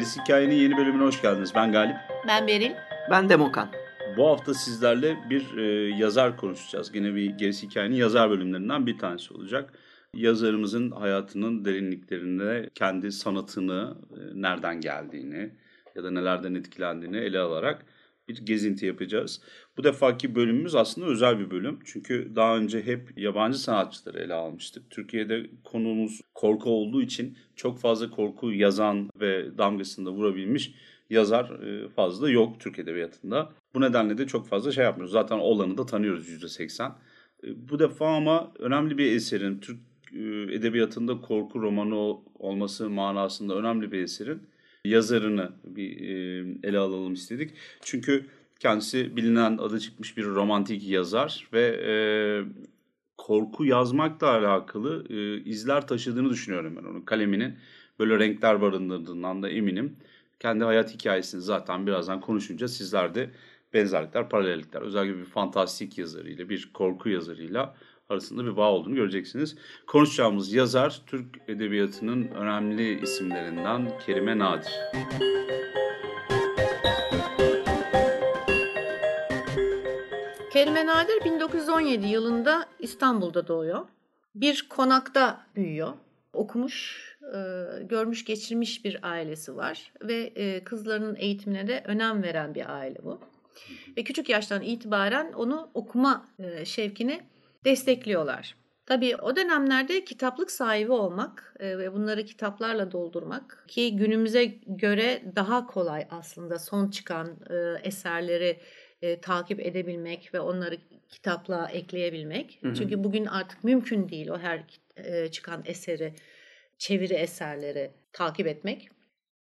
Gerisi Hikayenin yeni bölümüne hoş geldiniz. Ben Galip. Ben Beril. Ben Demokan. Bu hafta sizlerle bir e, yazar konuşacağız. Yine bir Gerisi Hikayenin yazar bölümlerinden bir tanesi olacak. Yazarımızın hayatının derinliklerinde kendi sanatını, e, nereden geldiğini ya da nelerden etkilendiğini ele alarak bir gezinti yapacağız. Bu defaki bölümümüz aslında özel bir bölüm. Çünkü daha önce hep yabancı sanatçıları ele almıştık. Türkiye'de konumuz korku olduğu için çok fazla korku yazan ve damgasını da vurabilmiş yazar e, fazla yok Türk Edebiyatı'nda. Bu nedenle de çok fazla şey yapmıyoruz. Zaten olanı da tanıyoruz %80. E, bu defa ama önemli bir eserin, Türk e, Edebiyatı'nda korku romanı olması manasında önemli bir eserin yazarını bir ele alalım istedik. Çünkü kendisi bilinen adı çıkmış bir romantik yazar ve e, korku yazmakla alakalı e, izler taşıdığını düşünüyorum ben onun kaleminin. Böyle renkler barındırdığından da eminim. Kendi hayat hikayesini zaten birazdan konuşunca sizler de benzerlikler, paralellikler özellikle bir fantastik yazarıyla, bir korku yazarıyla arasında bir bağ olduğunu göreceksiniz. Konuşacağımız yazar Türk Edebiyatı'nın önemli isimlerinden Kerime Nadir. Kerime Nadir 1917 yılında İstanbul'da doğuyor. Bir konakta büyüyor. Okumuş, e, görmüş geçirmiş bir ailesi var ve e, kızlarının eğitimine de önem veren bir aile bu. Ve küçük yaştan itibaren onu okuma e, şevkini destekliyorlar. Tabii o dönemlerde kitaplık sahibi olmak ve bunları kitaplarla doldurmak ki günümüze göre daha kolay aslında son çıkan eserleri e, takip edebilmek ve onları kitapla ekleyebilmek. Hı hı. Çünkü bugün artık mümkün değil o her e, çıkan eseri, çeviri eserleri takip etmek.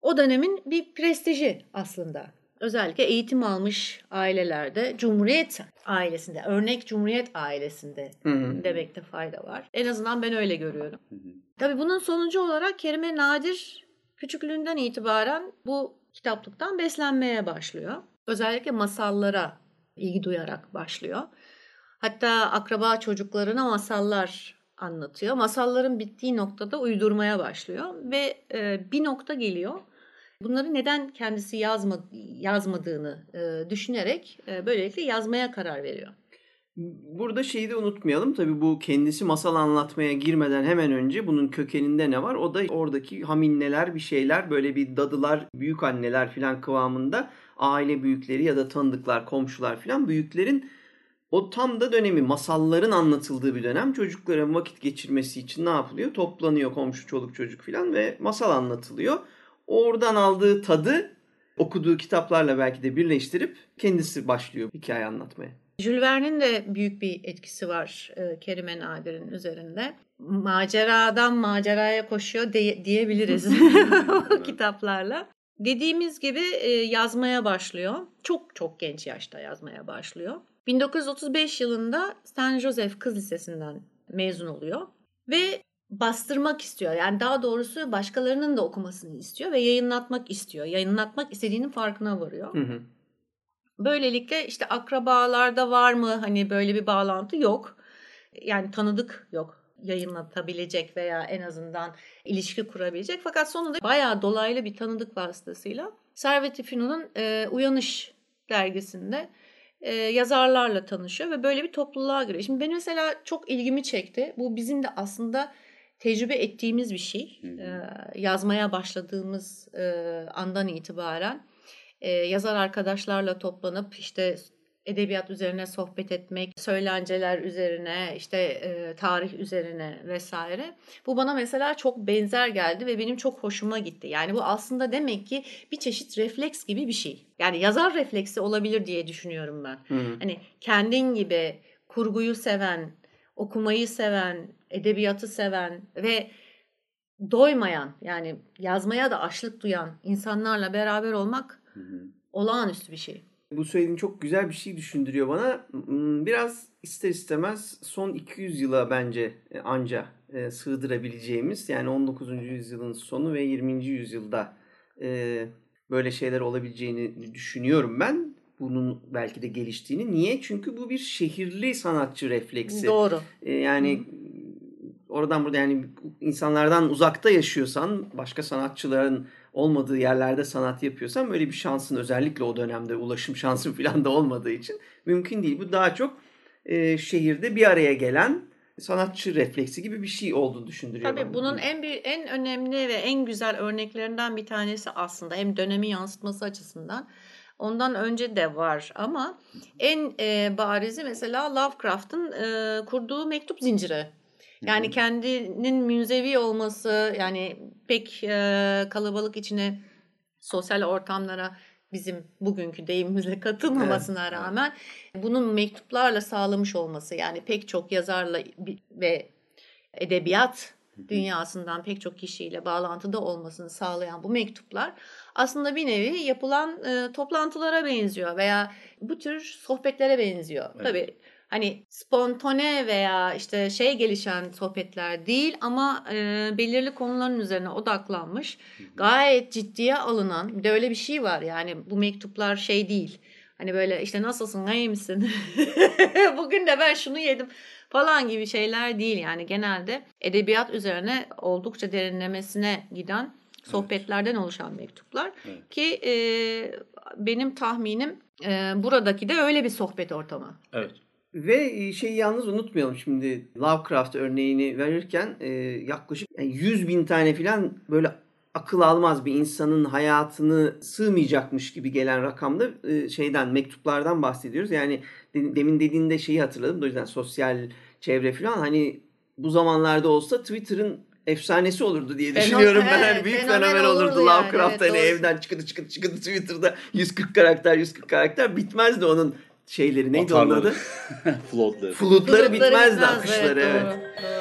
O dönemin bir prestiji aslında. Özellikle eğitim almış ailelerde, Cumhuriyet ailesinde, örnek Cumhuriyet ailesinde hı hı. demekte fayda var. En azından ben öyle görüyorum. Hı hı. Tabii bunun sonucu olarak Kerime Nadir küçüklüğünden itibaren bu kitaplıktan beslenmeye başlıyor özellikle masallara ilgi duyarak başlıyor. Hatta akraba çocuklarına masallar anlatıyor. Masalların bittiği noktada uydurmaya başlıyor ve e, bir nokta geliyor. Bunları neden kendisi yazma, yazmadığını e, düşünerek e, böylelikle yazmaya karar veriyor. Burada şeyi de unutmayalım. Tabii bu kendisi masal anlatmaya girmeden hemen önce bunun kökeninde ne var? O da oradaki haminneler bir şeyler böyle bir dadılar, büyük anneler filan kıvamında aile büyükleri ya da tanıdıklar, komşular filan büyüklerin o tam da dönemi masalların anlatıldığı bir dönem. Çocukların vakit geçirmesi için ne yapılıyor? Toplanıyor komşu çoluk çocuk filan ve masal anlatılıyor. Oradan aldığı tadı okuduğu kitaplarla belki de birleştirip kendisi başlıyor hikaye anlatmaya. Jules Verne'in de büyük bir etkisi var e, Kerime Nadir'in üzerinde. Maceradan maceraya koşuyor de, diyebiliriz o kitaplarla. Dediğimiz gibi e, yazmaya başlıyor. Çok çok genç yaşta yazmaya başlıyor. 1935 yılında San Joseph Kız Lisesi'nden mezun oluyor ve bastırmak istiyor. Yani daha doğrusu başkalarının da okumasını istiyor ve yayınlatmak istiyor. Yayınlatmak istediğinin farkına varıyor. Hı hı. Böylelikle işte akrabalarda var mı hani böyle bir bağlantı yok. Yani tanıdık yok yayınlatabilecek veya en azından ilişki kurabilecek. Fakat sonunda bayağı dolaylı bir tanıdık vasıtasıyla Servet-i Fünun'un e, Uyanış dergisinde e, yazarlarla tanışıyor ve böyle bir topluluğa giriyor. Şimdi benim mesela çok ilgimi çekti. Bu bizim de aslında tecrübe ettiğimiz bir şey. E, yazmaya başladığımız e, andan itibaren e, yazar arkadaşlarla toplanıp işte edebiyat üzerine sohbet etmek, söylenceler üzerine, işte e, tarih üzerine vesaire. Bu bana mesela çok benzer geldi ve benim çok hoşuma gitti. Yani bu aslında demek ki bir çeşit refleks gibi bir şey. Yani yazar refleksi olabilir diye düşünüyorum ben. Hı hı. Hani kendin gibi kurguyu seven, okumayı seven, edebiyatı seven ve doymayan yani yazmaya da açlık duyan insanlarla beraber olmak hı hı. olağanüstü bir şey. Bu söylediğin çok güzel bir şey düşündürüyor bana. Hmm, biraz ister istemez son 200 yıla bence e, anca e, sığdırabileceğimiz yani 19. yüzyılın sonu ve 20. yüzyılda e, böyle şeyler olabileceğini düşünüyorum ben. Bunun belki de geliştiğini. Niye? Çünkü bu bir şehirli sanatçı refleksi. Doğru. Yani oradan burada yani insanlardan uzakta yaşıyorsan, başka sanatçıların olmadığı yerlerde sanat yapıyorsan böyle bir şansın özellikle o dönemde ulaşım şansın falan da olmadığı için mümkün değil. Bu daha çok e, şehirde bir araya gelen sanatçı refleksi gibi bir şey olduğunu düşündürüyor. Tabii bana. bunun en bir en önemli ve en güzel örneklerinden bir tanesi aslında hem dönemi yansıtması açısından ondan önce de var ama en e, barizi mesela Lovecraft'ın e, kurduğu mektup zinciri. Yani kendinin münzevi olması yani pek e, kalabalık içine sosyal ortamlara bizim bugünkü deyimimizle katılmamasına Evet, evet. rağmen bunun mektuplarla sağlamış olması yani pek çok yazarla ve edebiyat dünyasından pek çok kişiyle bağlantıda olmasını sağlayan bu mektuplar aslında bir nevi yapılan e, toplantılara benziyor veya bu tür sohbetlere benziyor. Evet. Tabii hani spontane veya işte şey gelişen sohbetler değil ama e, belirli konuların üzerine odaklanmış gayet ciddiye alınan bir de öyle bir şey var yani bu mektuplar şey değil. Hani böyle işte nasılsın, iyi misin? Bugün de ben şunu yedim falan gibi şeyler değil. Yani genelde edebiyat üzerine oldukça derinlemesine giden sohbetlerden oluşan mektuplar. Evet. Ki e, benim tahminim e, buradaki de öyle bir sohbet ortamı. Evet. Ve şeyi yalnız unutmayalım şimdi Lovecraft örneğini verirken e, yaklaşık yani 100 bin tane falan böyle akıl almaz bir insanın hayatını sığmayacakmış gibi gelen rakamda e, şeyden mektuplardan bahsediyoruz. Yani de- demin dediğinde şeyi hatırladım. O yüzden sosyal çevre falan hani bu zamanlarda olsa Twitter'ın efsanesi olurdu diye düşünüyorum ben. Hani büyük fenomen fenomen olurdu olurdu yani, Lovecraft evet, hani doğru. evden çıkıdı çıkıdı çıkıdı Twitter'da 140 karakter 140 karakter bitmezdi onun şeyleri neydi onun adı? Floatları. Flutları bitmezdi bitmez, akışları evet, evet. doğru, doğru.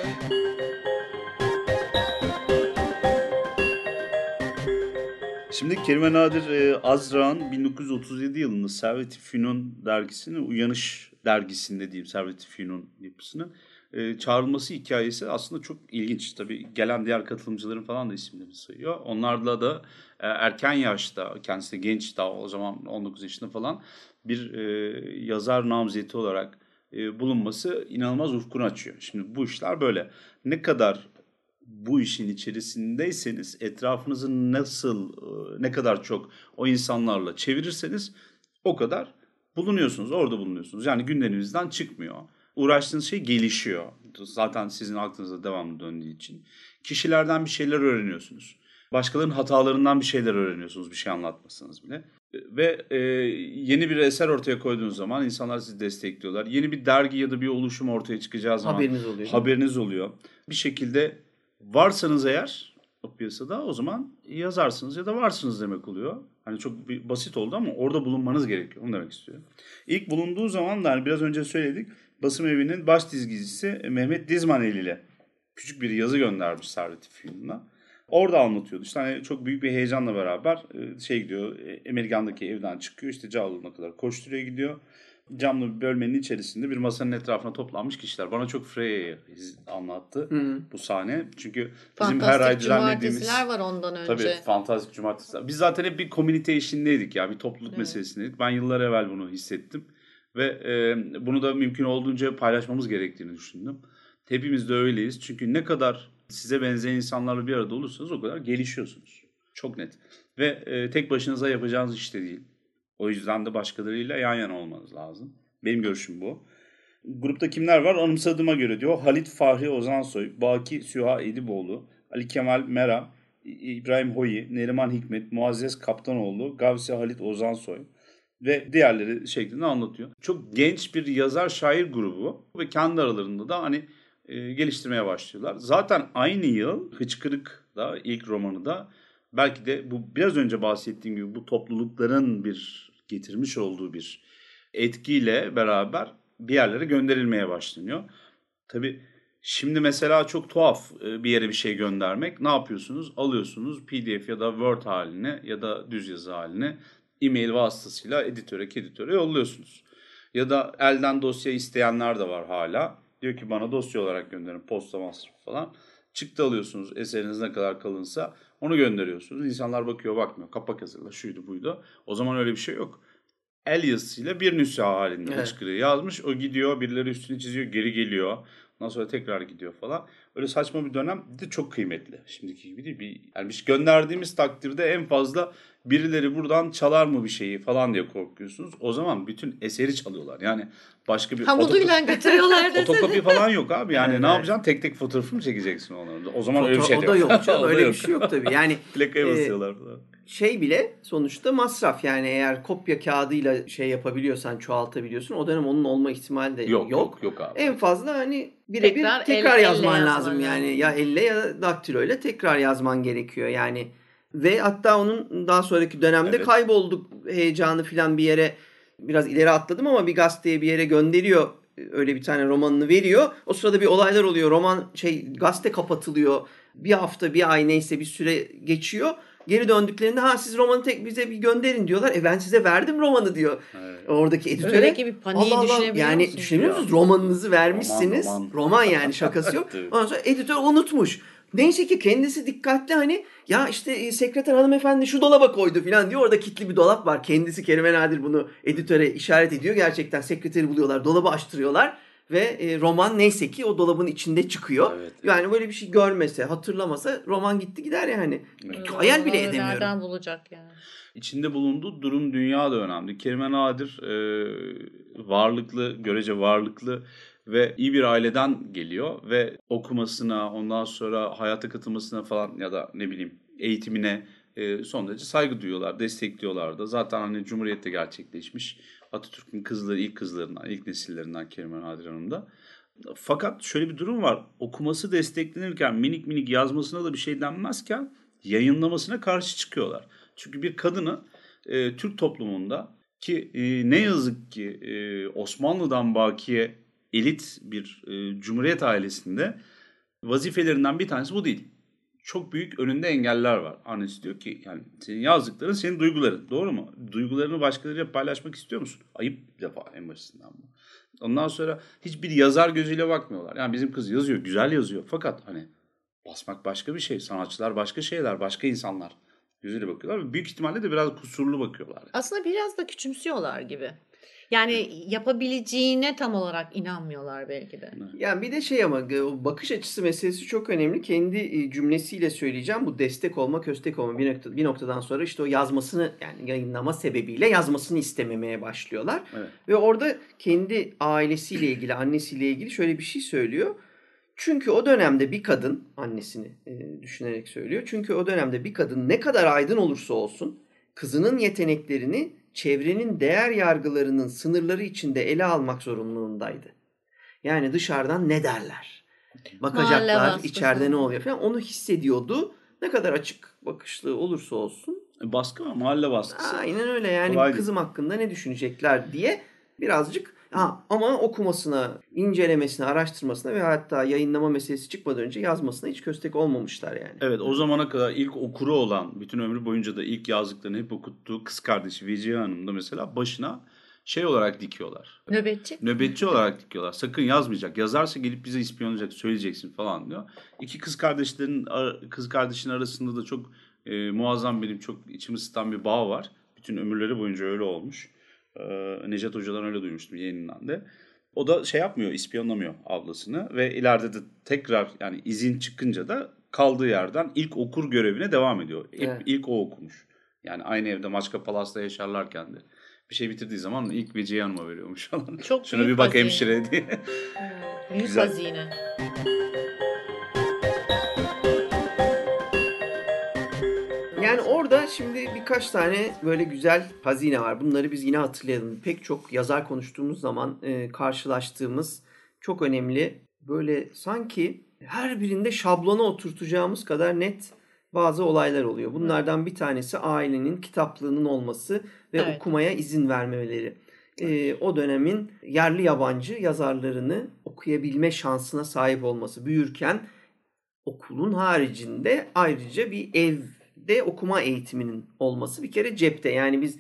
Şimdi Kerime Nadir e, Azra'nın 1937 yılında Servet-i Fünun dergisinin Uyanış dergisinde diyeyim Servet-i Fünun yapısının e, çağrılması hikayesi aslında çok ilginç. Tabii gelen diğer katılımcıların falan da isimlerini sayıyor. Onlarla da e, erken yaşta, kendisi de genç daha o zaman 19 yaşında falan bir e, yazar namzeti olarak e, bulunması inanılmaz ufkunu açıyor. Şimdi bu işler böyle. Ne kadar bu işin içerisindeyseniz etrafınızı nasıl e, ne kadar çok o insanlarla çevirirseniz o kadar bulunuyorsunuz. Orada bulunuyorsunuz. Yani gündeminizden çıkmıyor. Uğraştığınız şey gelişiyor. Zaten sizin aklınıza devamlı döndüğü için. Kişilerden bir şeyler öğreniyorsunuz. Başkalarının hatalarından bir şeyler öğreniyorsunuz bir şey anlatmasanız bile. Ve e, yeni bir eser ortaya koyduğunuz zaman insanlar sizi destekliyorlar. Yeni bir dergi ya da bir oluşum ortaya çıkacağı zaman Haberiniz oluyor. haberiniz oluyor. Bir şekilde varsanız eğer o piyasada o zaman yazarsınız ya da varsınız demek oluyor. Hani çok bir, basit oldu ama orada bulunmanız gerekiyor. Onu demek istiyorum. İlk bulunduğu zaman da hani biraz önce söyledik. Basım evinin baş dizgicisi Mehmet Dizmaneli ile küçük bir yazı göndermiş Servet Fünun'a. Orada anlatıyordu. İşte hani çok büyük bir heyecanla beraber e, şey gidiyor. e, Amerikan'daki evden çıkıyor. İşte Cağaloğlu'na kadar koşturuyor gidiyor. Camlı bir bölmenin içerisinde bir masanın etrafına toplanmış kişiler. Bana çok Freya'yı anlattı Hı. bu sahne. Çünkü bizim her ay Fantastik düzenlediğimiz... cumartesiler var ondan önce. Tabii fantastik cumartesiler. Biz zaten hep bir komünite işindeydik ya. Bir topluluk Evet. meselesindeydik. Ben yıllar evvel bunu hissettim. Ve e, bunu da mümkün olduğunca paylaşmamız gerektiğini düşündüm. Hepimiz de öyleyiz. Çünkü ne kadar size benzeyen insanlarla bir arada olursanız o kadar gelişiyorsunuz. Çok net. Ve e, tek başınıza yapacağınız iş de değil. O yüzden de başkalarıyla yan yana olmanız lazım. Benim görüşüm bu. Grupta kimler var? Anımsadığıma göre diyor. Halit Fahri Ozansoy, Baki Süha Ediboğlu, Ali Kemal Mera, İbrahim Hoyi, Neriman Hikmet, Muazzez Kaptanoğlu, Gavsi Halit Ozansoy ve diğerleri şeklinde anlatıyor. Çok genç bir yazar şair grubu ve kendi aralarında da hani e, geliştirmeye başlıyorlar. Zaten aynı yıl Hıçkırık da ilk romanı da belki de bu biraz önce bahsettiğim gibi bu toplulukların bir getirmiş olduğu bir etkiyle beraber bir yerlere gönderilmeye başlanıyor. Tabii şimdi mesela çok tuhaf e, bir yere bir şey göndermek. Ne yapıyorsunuz? Alıyorsunuz PDF ya da Word haline ya da düz yazı haline e-mail vasıtasıyla editöre, editöre yolluyorsunuz. Ya da elden dosya isteyenler de var hala. Diyor ki bana dosya olarak gönderin posta masrafı falan. Çıktı alıyorsunuz eseriniz ne kadar kalınsa onu gönderiyorsunuz. İnsanlar bakıyor bakmıyor kapak hazırla şuydu buydu. O zaman öyle bir şey yok. el yazısıyla bir nüsha halinde Evet. yazmış. O gidiyor birileri üstüne çiziyor geri geliyor. Ondan sonra tekrar gidiyor falan. Öyle saçma bir dönem de çok kıymetli. Şimdiki gibi değil. Bir, yani şey gönderdiğimiz takdirde en fazla birileri buradan çalar mı bir şeyi falan diye korkuyorsunuz. O zaman bütün eseri çalıyorlar. Yani başka bir Hamuduyla götürüyorlar desene. Otokopi falan yok abi. Yani Evet, ne yapacaksın? Tek tek fotoğrafı mı çekeceksin onları? O zaman öyle bir Foto- şey o de da yok canım. O Öyle bir yok. şey yok tabii. Yani Plakaya Ee, basıyorlar falan. Şey bile sonuçta masraf. Yani eğer kopya kağıdıyla şey yapabiliyorsan, çoğaltabiliyorsun. O dönem onun olma ihtimali de Yok yok yok abi. En fazla hani birebir Tekrar tekrar, el- elle yazman yazman lazım yani. Ya elle ya daktiloyla tekrar yazman gerekiyor yani. Ve hatta onun daha sonraki dönemde Evet. kaybolduk heyecanı falan bir yere biraz ileri atladım ama bir gazeteye bir yere gönderiyor. Öyle bir tane romanını veriyor. O sırada bir olaylar oluyor. Roman şey gazete kapatılıyor. Bir hafta bir ay neyse bir süre geçiyor. Geri döndüklerinde ha siz romanı tek bize bir gönderin diyorlar. E ben size verdim romanı diyor. Evet. Oradaki editöre. Öndeki bir paniği düşünebiliyor Yani musun? düşünebiliyor musunuz? Romanınızı vermişsiniz. Roman, Roman, roman. yani şakası yok. Ondan sonra editör unutmuş. Neyse ki kendisi dikkatli hani ya işte e, sekreter hanımefendi şu dolaba koydu falan diyor. Orada kilitli bir dolap var. Kendisi Kerime Nadir bunu editöre işaret ediyor. Gerçekten sekreteri buluyorlar. Dolabı açtırıyorlar. Ve e, roman neyse ki o dolabın içinde çıkıyor. Evet. Yani böyle bir şey görmese, hatırlamasa roman gitti gider yani. Evet. Hayal bile edemiyorum. Nereden bulacak yani? İçinde bulunduğu durum dünya da önemli. Kerime Nadir e, varlıklı, görece varlıklı ve iyi bir aileden geliyor ve okumasına, ondan sonra hayata katılmasına falan ya da ne bileyim eğitimine e, son derece saygı duyuyorlar, destekliyorlar da. Zaten hani Cumhuriyet'te gerçekleşmiş. Atatürk'ün kızları, ilk kızlarından, ilk nesillerinden Kerime Nadir Hanım da. Fakat şöyle bir durum var. Okuması desteklenirken minik minik yazmasına da bir şey denmezken yayınlamasına karşı çıkıyorlar. Çünkü bir kadını e, Türk toplumunda ki e, ne yazık ki e, Osmanlı'dan bakiye elit bir e, cumhuriyet ailesinde vazifelerinden bir tanesi bu değil. Çok büyük önünde engeller var. Annesi diyor ki yani senin yazdıkların senin duyguların. Doğru mu? Duygularını başkalarıyla paylaşmak istiyor musun? Ayıp bir defa en başından bu. Ondan sonra hiçbir yazar gözüyle bakmıyorlar. Yani bizim kız yazıyor, güzel yazıyor. Fakat hani basmak başka bir şey. Sanatçılar başka şeyler, başka insanlar gözüyle bakıyorlar. Ve büyük ihtimalle de biraz kusurlu bakıyorlar. Aslında biraz da küçümsüyorlar gibi. Yani yapabileceğine tam olarak inanmıyorlar belki de. Yani bir de şey ama o bakış açısı meselesi çok önemli. Kendi cümlesiyle söyleyeceğim. Bu destek olma, köstek olma bir, nokta, bir noktadan sonra işte o yazmasını yani yayınlama sebebiyle yazmasını istememeye başlıyorlar. Evet. Ve orada kendi ailesiyle ilgili, annesiyle ilgili şöyle bir şey söylüyor. Çünkü o dönemde bir kadın, annesini e, düşünerek söylüyor. Çünkü o dönemde bir kadın ne kadar aydın olursa olsun kızının yeteneklerini çevrenin değer yargılarının sınırları içinde ele almak zorunluluğundaydı. Yani dışarıdan ne derler? Bakacaklar, içeride ne oluyor falan onu hissediyordu. Ne kadar açık bakışlı olursa olsun. E, Baskı var, mahalle baskısı. Aynen öyle yani Kolay kızım hakkında ne düşünecekler diye birazcık ha, ama okumasına, incelemesine, araştırmasına ve hatta yayınlama meselesi çıkmadan önce yazmasına hiç köstek olmamışlar yani. Evet o zamana kadar ilk okuru olan, bütün ömrü boyunca da ilk yazdıklarını hep okuttuğu kız kardeşi Vecihe Hanım da mesela başına şey olarak dikiyorlar. Nöbetçi. Nöbetçi olarak dikiyorlar. Sakın yazmayacak. Yazarsa gelip bize ispiyonlayacak, söyleyeceksin falan diyor. İki kız kardeşlerin ar- kız kardeşin arasında da çok e, muazzam benim çok içimi ısıtan bir bağ var. Bütün ömürleri boyunca öyle olmuş. E, Necat Hoca'dan öyle duymuştum yeğeninden de. O da şey yapmıyor, ispiyonlamıyor ablasını ve ileride de tekrar yani izin çıkınca da kaldığı yerden ilk okur görevine devam ediyor. İlk, Evet. ilk o okumuş. Yani aynı evde Maçka Palas'ta yaşarlarken de. Bir şey bitirdiği zaman ilk Vecihe Hanım'a veriyormuş falan. Çok Şuna bir bak hazine. hemşire diye. Büyük Güzel. hazine. Orada şimdi birkaç tane böyle güzel hazine var. Bunları biz yine hatırlayalım. Pek çok yazar konuştuğumuz zaman e, karşılaştığımız çok önemli böyle sanki her birinde şablona oturtacağımız kadar net bazı olaylar oluyor. Bunlardan bir tanesi ailenin kitaplığının olması ve Evet. okumaya izin vermemeleri. E, o dönemin yerli yabancı yazarlarını okuyabilme şansına sahip olması. Büyürken okulun haricinde ayrıca bir evde okuma eğitiminin olması bir kere cepte. Yani biz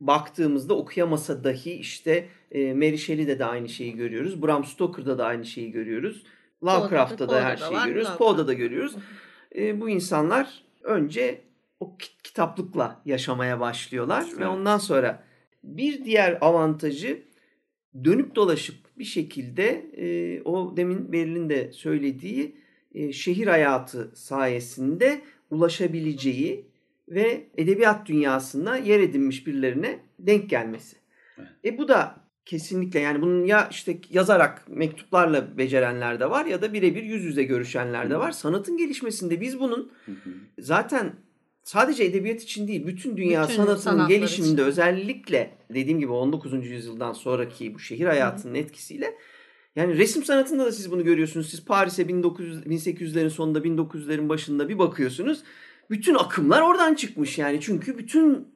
baktığımızda okuyamasa dahi işte e, Mary Shelley'de de aynı şeyi görüyoruz. Bram Stoker'da da aynı şeyi görüyoruz. Lovecraft'ta da her Poe'da şeyi var, görüyoruz. Poe'da da görüyoruz. E, bu insanlar önce o ki- kitaplıkla yaşamaya başlıyorlar ve Evet. ondan sonra Bir diğer avantajı dönüp dolaşıp bir şekilde e, o demin Beril'in de söylediği e, şehir hayatı sayesinde ulaşabileceği ve edebiyat dünyasında yer edinmiş birilerine denk gelmesi. Evet. E bu da kesinlikle yani bunun ya işte yazarak mektuplarla becerenler de var ya da birebir yüz yüze görüşenler de var. Sanatın gelişmesinde biz bunun Hı hı. zaten sadece edebiyat için değil bütün dünya Bütün sanatının gelişiminde için. özellikle dediğim gibi 19. yüzyıldan sonraki bu şehir hayatının etkisiyle yani resim sanatında da siz bunu görüyorsunuz. Siz Paris'e 1900 1800'lerin sonunda 1900'lerin başında bir bakıyorsunuz. Bütün akımlar oradan çıkmış yani. Çünkü bütün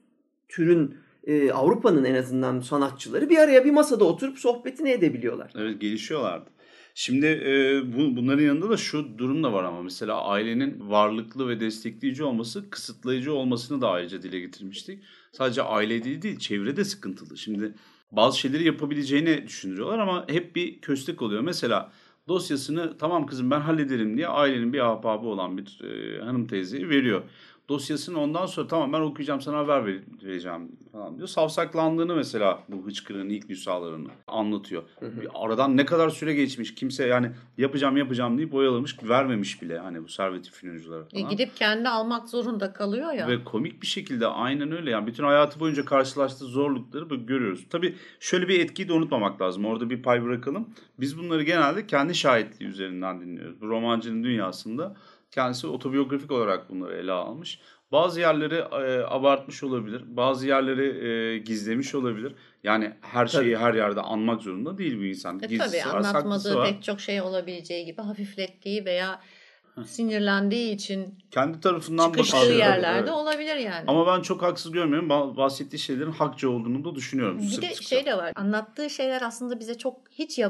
türün e, Avrupa'nın en azından sanatçıları bir araya bir masada oturup sohbetini edebiliyorlar. Evet gelişiyorlardı. Şimdi e, bu, bunların yanında da şu durum da var ama mesela ailenin varlıklı ve destekleyici olması kısıtlayıcı olmasını da ayrıca dile getirmiştik. Sadece aile değil değil çevre de sıkıntılı. Şimdi bazı şeyleri yapabileceğini düşünüyorlar ama hep bir köstek oluyor. Mesela dosyasını tamam kızım ben hallederim diye ailenin bir ahbabı olan bir e, hanım teyzeyi veriyor. Dosyasını ondan sonra tamam ben okuyacağım sana haber ver- vereceğim falan diyor. Savsaklandığını mesela bu hıçkırığın ilk nüshalarını anlatıyor. Bir aradan ne kadar süre geçmiş kimse yani yapacağım yapacağım deyip oyalamış vermemiş bile hani bu servet fünunculara E, falan. gidip kendi almak zorunda kalıyor ya. Ve komik bir şekilde aynen öyle yani bütün hayatı boyunca karşılaştığı zorlukları böyle görüyoruz. Tabii şöyle bir etkiyi de unutmamak lazım. Orada bir pay bırakalım. Biz bunları genelde kendi şahitliği üzerinden dinliyoruz. Bu romancının dünyasında kendisi otobiyografik olarak bunları ele almış. Bazı yerleri e, abartmış olabilir. Bazı yerleri e, gizlemiş olabilir. Yani her şeyi her yerde anmak zorunda değil bu insan. E, Gizlisi tabii var, anlatmadığı var. pek çok şey olabileceği gibi hafiflettiği veya sinirlendiği için Kendi tarafından çıkıştığı bakıyor. yerlerde Evet. olabilir yani. Ama ben çok haksız görmüyorum. Ba- Bahsettiği şeylerin hakça olduğunu da düşünüyorum. bir de sık. şey de var. Anlattığı şeyler aslında bize çok hiç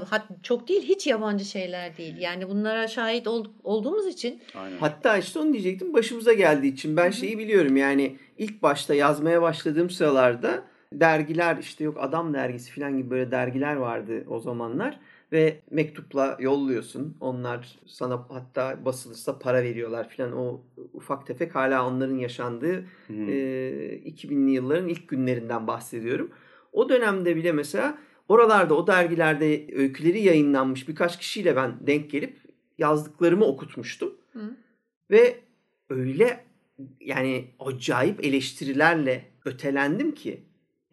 çok değil hiç yabancı şeyler değil. Yani bunlara şahit ol- olduğumuz için Aynen. Hatta işte onu diyecektim başımıza geldiği için ben şeyi biliyorum yani ilk başta yazmaya başladığım sıralarda dergiler işte yok Adam dergisi falan gibi böyle dergiler vardı o zamanlar ve mektupla yolluyorsun. Onlar sana hatta basılırsa para veriyorlar falan o ufak tefek hala onların yaşandığı Hı. e, 2000'li yılların ilk günlerinden bahsediyorum. O dönemde bile mesela oralarda o dergilerde öyküleri yayınlanmış birkaç kişiyle ben denk gelip yazdıklarımı okutmuştum. Hı. Ve öyle yani acayip eleştirilerle ötelendim ki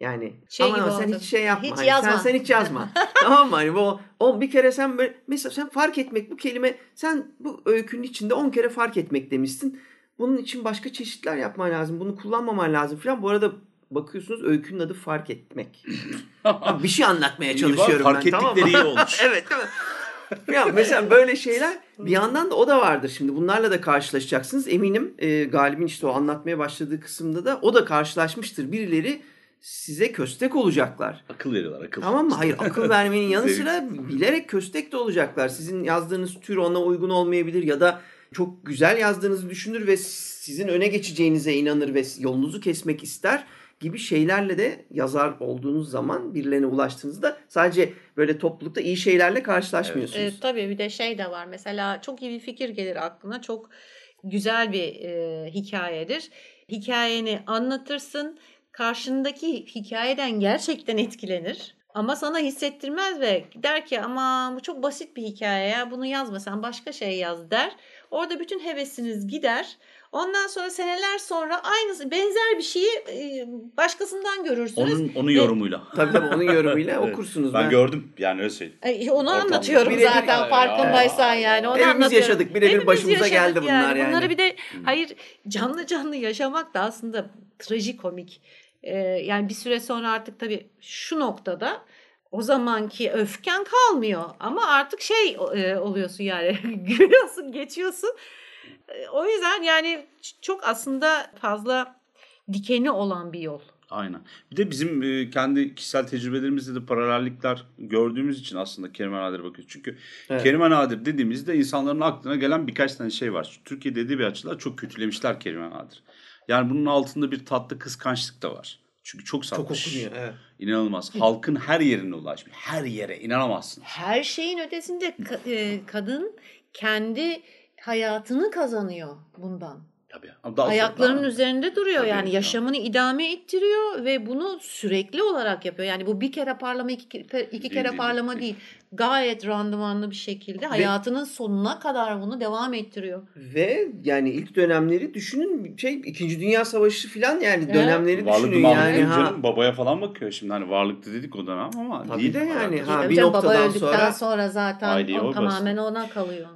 yani Şey aman sen hiç şey yapma. Hiç Hani yazma. Sen, sen hiç yazma. tamam mı? Hani bu o bir kere sen böyle mesela sen fark etmek bu kelime sen bu öykünün içinde 10 kere fark etmek demişsin. Bunun için başka çeşitler yapman lazım. Bunu kullanmaman lazım falan. Bu arada bakıyorsunuz öykünün adı fark etmek. Bir şey anlatmaya İyi bak, çalışıyorum fark ben tamam mı? ettikleri iyi olmuş. evet değil mi? Ya mesela böyle şeyler bir yandan da o da vardır şimdi. Bunlarla da karşılaşacaksınız. Eminim e, Galip'in işte o anlatmaya başladığı kısımda da o da karşılaşmıştır. Birileri size köstek olacaklar. Akıl veriyorlar akıl. Tamam mı? Hayır akıl vermenin yanı sıra bilerek köstek de olacaklar. Sizin yazdığınız tür ona uygun olmayabilir ya da çok güzel yazdığınızı düşünür ve sizin öne geçeceğinize inanır ve yolunuzu kesmek ister gibi şeylerle de yazar olduğunuz zaman birilerine ulaştığınızda sadece böyle toplulukta iyi şeylerle karşılaşmıyorsunuz. E, tabii bir de şey de var. Mesela çok iyi bir fikir gelir aklına. Çok güzel bir e, hikayedir. Hikayeni anlatırsın. Karşındaki hikayeden gerçekten etkilenir. Ama sana hissettirmez ve der ki ama bu çok basit bir hikaye ya bunu yazma sen başka şey yaz der. Orada bütün hevesiniz gider. Ondan sonra seneler sonra aynısı benzer bir şeyi e, başkasından görürsünüz. Onun, onun yorumuyla. Tabii tabii onun yorumuyla Evet. okursunuz. Ben gördüm yani öyle söyleyeyim. Ay, onu Ortamda. anlatıyorum Birebir- zaten farkındaysan yani. Onu Hepimiz anlatıyorum. yaşadık, birebir başımıza yaşadık geldi bunlar yani. Bunları bir de hayır canlı canlı yaşamak da aslında trajikomik. Ee, yani bir süre sonra artık tabii şu noktada o zamanki öfken kalmıyor ama artık şey e, oluyorsun yani gülüyorsun geçiyorsun. E, O yüzden yani çok aslında fazla dikeni olan bir yol. Aynen. Bir de bizim e, kendi kişisel tecrübelerimizde de paralellikler gördüğümüz için aslında Kerime Nadir'e bakıyoruz. Çünkü Evet. Kerime Nadir dediğimizde insanların aklına gelen birkaç tane şey var. Türkiye'de edebiyatçılar çok kötülemişler Kerime Nadir. Yani bunun altında bir tatlı kıskançlık da var. Çünkü çok Çok satmış. okunuyor. Evet. İnanılmaz. Halkın her yerine ulaşmış. Her yere inanamazsın. Her şeyin ötesinde ka- e, kadın kendi hayatını kazanıyor bundan. Tabii. Daha Ayaklarının sonra- üzerinde duruyor Tabii, yani ya. yaşamını idame ettiriyor ve bunu sürekli olarak yapıyor. Yani bu bir kere parlama iki, iki Değil, kere değil, parlama değil. değil. Gayet randımanlı bir şekilde hayatının sonuna kadar bunu devam ettiriyor. Ve yani ilk dönemleri düşünün şey 2. Dünya Savaşı falan yani Evet. dönemleri Varlıklı düşünün yani değil ha. canım. Babaya falan bakıyor şimdi. Hani varlıklı dedik o dönem ama Tabii değil. de yani. Ha, bir canım, baba noktadan öldükten sonra- sonra, zaten o tamamen ona kalıyor.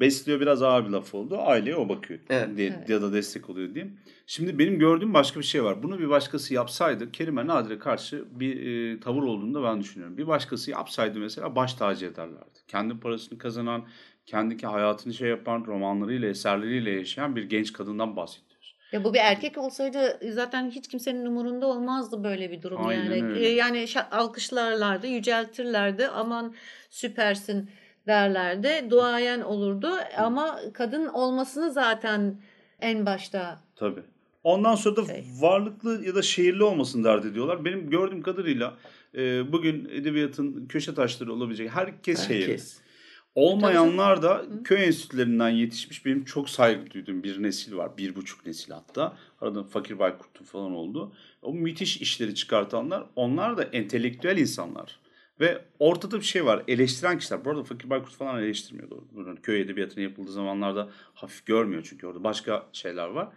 Besliyor biraz ağır bir laf oldu. Aileye o bakıyor. Evet. diye, Evet. Ya da destek oluyor diyeyim. Şimdi benim gördüğüm başka bir şey var. Bunu bir başkası yapsaydı Kerime Nadir'e karşı bir e, tavır olduğunu da ben düşünüyorum. Bir başkası yapsaydı mesela baş tacı ederlerdi. Kendi parasını kazanan, kendi hayatını şey yapan, romanlarıyla, eserleriyle yaşayan bir genç kadından bahsediyoruz. Ya bu bir erkek olsaydı zaten hiç kimsenin umurunda olmazdı böyle bir durum Aynen yani. öyle. Ee, Yani alkışlarlardı, yüceltirlerdi. Aman süpersin derlerdi. Duayen olurdu ama kadın olmasını zaten en başta Tabii. Ondan sonra da Şey. varlıklı ya da şehirli olmasını dert ediyorlar. Benim gördüğüm kadarıyla e, bugün edebiyatın köşe taşları olabilecek herkes, şehirli. Herkes. Olmayanlar da köy enstitülerinden yetişmiş benim çok saygı duyduğum bir nesil var. Bir buçuk nesil hatta. Arada Fakir Baykurt'un falan oldu. O müthiş işleri çıkartanlar onlar da entelektüel insanlar. Ve ortada bir şey var. Eleştiren kişiler. Bu arada Fakir Baykurt falan eleştirmiyor. Doğru. Bunun köy edebiyatının yapıldığı zamanlarda hafif görmüyor çünkü orada başka şeyler var.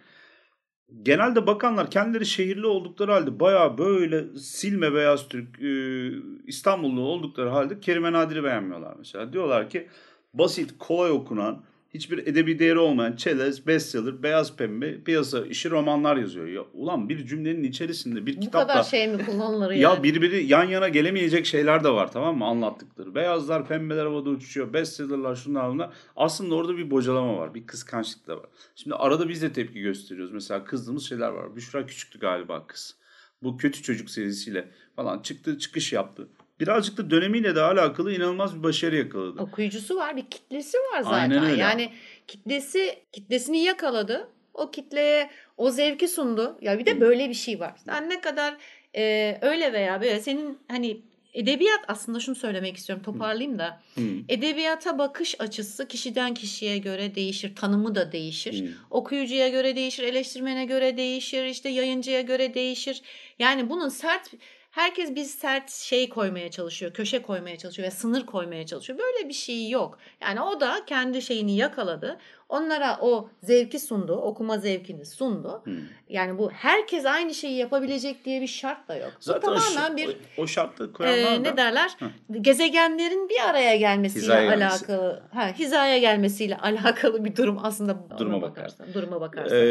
Genelde bakanlar kendileri şehirli oldukları halde bayağı böyle silme beyaz Türk e, İstanbullu oldukları halde Kerime Nadir'i beğenmiyorlar mesela. Diyorlar ki basit, kolay okunan, hiçbir edebi değeri olmayan çelez, bestseller, beyaz pembe, piyasa işi romanlar yazıyor. Ya ulan bir cümlenin içerisinde bir bu kitapta kadar şey mi kullanılır yani? ya birbiri yan yana gelemeyecek şeyler de var tamam mı anlattıkları. Beyazlar pembeler havada uçuşuyor. Bestsellerlar şunlar bunlar. Aslında orada bir bocalama var. Bir kıskançlık da var. Şimdi arada biz de tepki gösteriyoruz. Mesela kızdığımız şeyler var. Büşra Küçüktü galiba kız. Bu kötü çocuk serisiyle falan çıktı çıkış yaptı. Birazcık da dönemiyle de alakalı inanılmaz bir başarı yakaladı. Okuyucusu var, bir kitlesi var zaten. Aynen öyle. Yani kitlesi kitlesini yakaladı. O kitleye o zevki sundu. Ya bir de böyle bir şey var. Sen ne kadar e, öyle veya böyle senin hani edebiyat aslında şunu söylemek istiyorum. Toparlayayım da. Hı. Edebiyata bakış açısı kişiden kişiye göre değişir. Tanımı da değişir. Hı. Okuyucuya göre değişir, eleştirmene göre değişir, işte yayıncıya göre değişir. Yani bunun sert herkes bir sert şey koymaya çalışıyor, köşe koymaya çalışıyor ve sınır koymaya çalışıyor. Böyle bir şey yok. Yani o da kendi şeyini yakaladı. Onlara o zevki sundu, okuma zevkini sundu. Hı. Yani bu herkes aynı şeyi yapabilecek diye bir şart da yok. Zaten bu tamamen bir o, o şartları e, koyanlar ne derler? Hı. Gezegenlerin bir araya gelmesiyle Hizaya gelmesi. alakalı, ha, hizaya gelmesiyle alakalı bir durum aslında. Duruma bakarsan. Duruma bakarsan. Ee,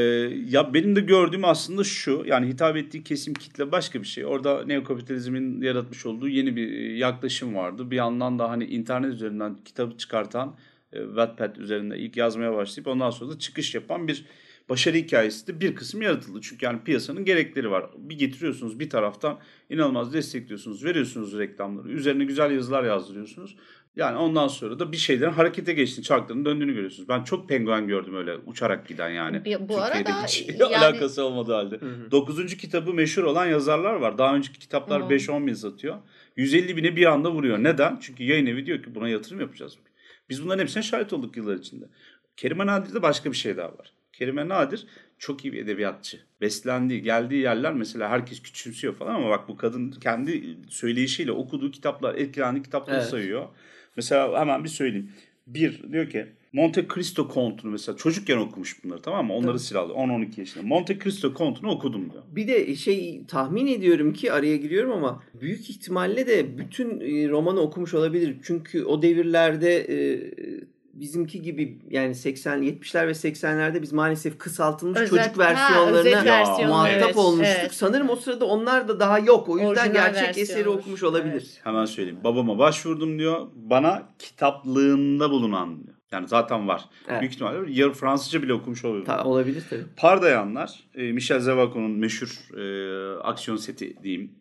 ya benim de gördüğüm aslında şu yani hitap ettiği kesim kitle başka bir şey. Orada neokapitalizmin yaratmış olduğu yeni bir e, yaklaşım vardı. Bir yandan da hani internet üzerinden kitabı çıkartan e, Wattpad üzerinde ilk yazmaya başlayıp ondan sonra da çıkış yapan bir başarı hikayesi de bir kısım yaratıldı. Çünkü yani piyasanın gerekleri var. Bir getiriyorsunuz bir taraftan inanılmaz destekliyorsunuz, veriyorsunuz reklamları, üzerine güzel yazılar yazdırıyorsunuz. Yani ondan sonra da bir şeylerin harekete geçtiğini, çarkların döndüğünü görüyorsunuz. Ben çok penguen gördüm öyle uçarak giden yani. Bu arada hiç yani- alakası olmadığı halde. Hı hı. Dokuzuncu kitabı meşhur olan yazarlar var. Daha önceki kitaplar Hı. 5-10 bin satıyor. 150 bini bir anda vuruyor. Neden? Çünkü yayın evi diyor ki buna yatırım yapacağız. Biz bunların hepsine şahit olduk yıllar içinde. Kerime Nadir'de başka bir şey daha var. Kerime Nadir çok iyi bir edebiyatçı. Beslendiği, geldiği yerler mesela herkes küçümsüyor falan ama bak bu kadın kendi söyleyişiyle okuduğu kitaplar, etkilendiği kitapları Evet. sayıyor. Mesela hemen bir söyleyeyim. Bir diyor ki Monte Cristo Kontu'nu mesela çocukken okumuş bunları tamam mı? Onları silahlı 10-12 yaşında. Monte Cristo Kontu'nu okudum diyor. Bir de şey tahmin ediyorum ki araya giriyorum ama büyük ihtimalle de bütün e, romanı okumuş olabilir. Çünkü o devirlerde e, bizimki gibi yani 80 70'ler ve 80'lerde biz maalesef kısaltılmış Özet- çocuk versiyonlarına versiyonu, muhatap evet, olmuştuk. evet. Sanırım o sırada onlar da daha yok. O yüzden Orijinal gerçek eseri okumuş olabilir. Evet. Hemen söyleyeyim. Babama başvurdum diyor. Bana kitaplığında bulunan diyor. Yani zaten var. Evet. Büyük ihtimalle yarı Fransızca bile okumuş olabilir. Ta- olabilir tabii. Pardayanlar, e, Michel Zevaco'nun meşhur e, aksiyon seti diyeyim.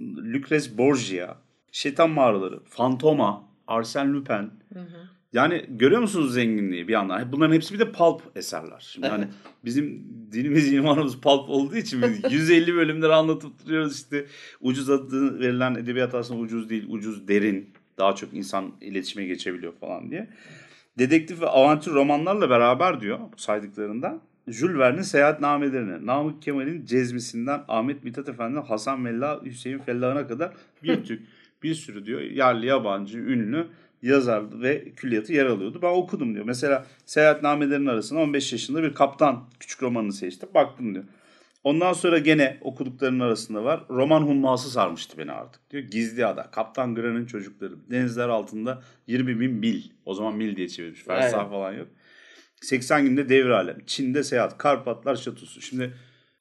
Lucrez Borgia, Şeytan Mağaraları, Fantoma, Arsène Lupin. Hı hı. Yani görüyor musunuz zenginliği bir yandan? Bunların hepsi bir de pulp eserler. Şimdi hani bizim dinimiz imanımız pulp olduğu için biz 150 bölümleri anlatıp duruyoruz işte. Ucuz adı verilen edebiyat aslında ucuz değil, ucuz derin. Daha çok insan iletişime geçebiliyor falan diye. Dedektif ve avantür romanlarla beraber diyor bu saydıklarında Jules Verne'in seyahatnamelerine, Namık Kemal'in cezmisinden Ahmet Mithat Efendi'nin Hasan Mella, Hüseyin Fellah'ına kadar bir Türk, bir sürü diyor yerli, yabancı, ünlü yazar ve külliyatı yer alıyordu. Ben okudum diyor. Mesela seyahatnamelerin arasında 15 yaşında bir kaptan küçük romanını seçtim. Baktım diyor. Ondan sonra gene okuduklarının arasında var. Roman humması sarmıştı beni artık diyor. Gizli Ada, Kaptan Grant'ın çocukları, denizler altında 20 bin mil. O zaman mil diye çevirmiş. Fersah Evet. falan yok. 80 günde devir alem. Çin'de seyahat, Karpatlar şatosu. Şimdi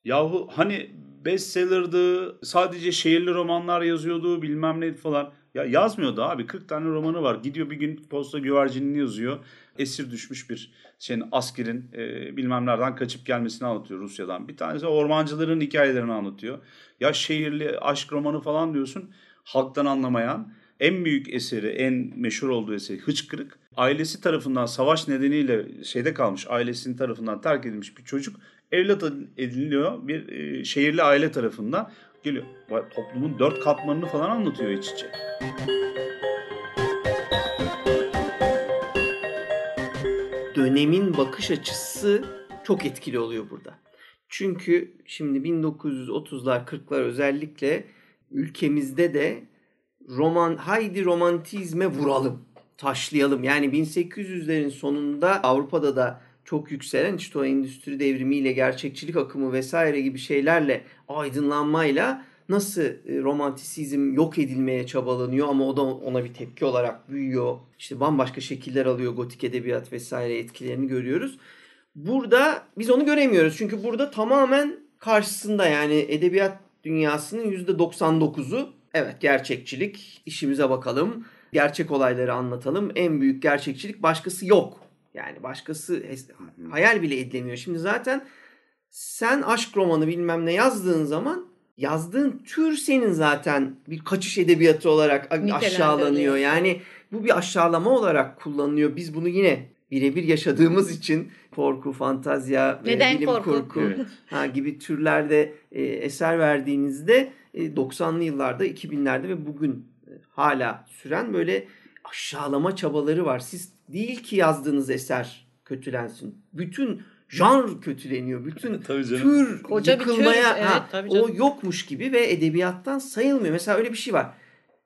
yahu hani bestseller'dı, sadece şehirli romanlar yazıyordu bilmem ne falan. Ya yazmıyordu abi 40 tane romanı var. Gidiyor bir gün posta güvercinini yazıyor. Esir düşmüş bir şeyin askerin e, bilmem nereden kaçıp gelmesini anlatıyor Rusya'dan. Bir tanesi ormancıların hikayelerini anlatıyor. Ya şehirli aşk romanı falan diyorsun halktan anlamayan. En büyük eseri, en meşhur olduğu eseri Hıçkırık. Ailesi tarafından savaş nedeniyle şeyde kalmış, ailesinin tarafından terk edilmiş bir çocuk evlat ediniliyor bir e, şehirli aile tarafından. Geliyor. Toplumun dört katmanını falan anlatıyor iç içe. dönemin bakış açısı çok etkili oluyor burada. Çünkü şimdi 1930'lar 40'lar özellikle ülkemizde de roman haydi romantizme vuralım, taşlayalım. Yani 1800'lerin sonunda Avrupa'da da çok yükselen işte o endüstri devrimiyle, gerçekçilik akımı vesaire gibi şeylerle, aydınlanmayla nasıl e, romantisizm yok edilmeye çabalanıyor ama o da ona bir tepki olarak büyüyor. İşte bambaşka şekiller alıyor gotik edebiyat vesaire etkilerini görüyoruz. Burada biz onu göremiyoruz. Çünkü burada tamamen karşısında yani edebiyat dünyasının %99'u evet gerçekçilik, işimize bakalım, gerçek olayları anlatalım. En büyük gerçekçilik başkası yok. Yani başkası hayal bile edilemiyor. Şimdi zaten sen aşk romanı bilmem ne yazdığın zaman yazdığın tür senin zaten bir kaçış edebiyatı olarak aşağılanıyor. Yani bu bir aşağılama olarak kullanılıyor. Biz bunu yine birebir yaşadığımız için korku, fantazya, ve Neden bilim korku? kurgu Evet. ha, gibi türlerde e, eser verdiğinizde e, 90'lı yıllarda, 2000'lerde ve bugün e, hala süren böyle aşağılama çabaları var. Siz değil ki yazdığınız eser kötülensin. Bütün janr kötüleniyor. Bütün Tabii canım. tür Koca bir tür, yıkılmaya evet, ha, tabii o yokmuş gibi ve edebiyattan sayılmıyor. Mesela öyle bir şey var.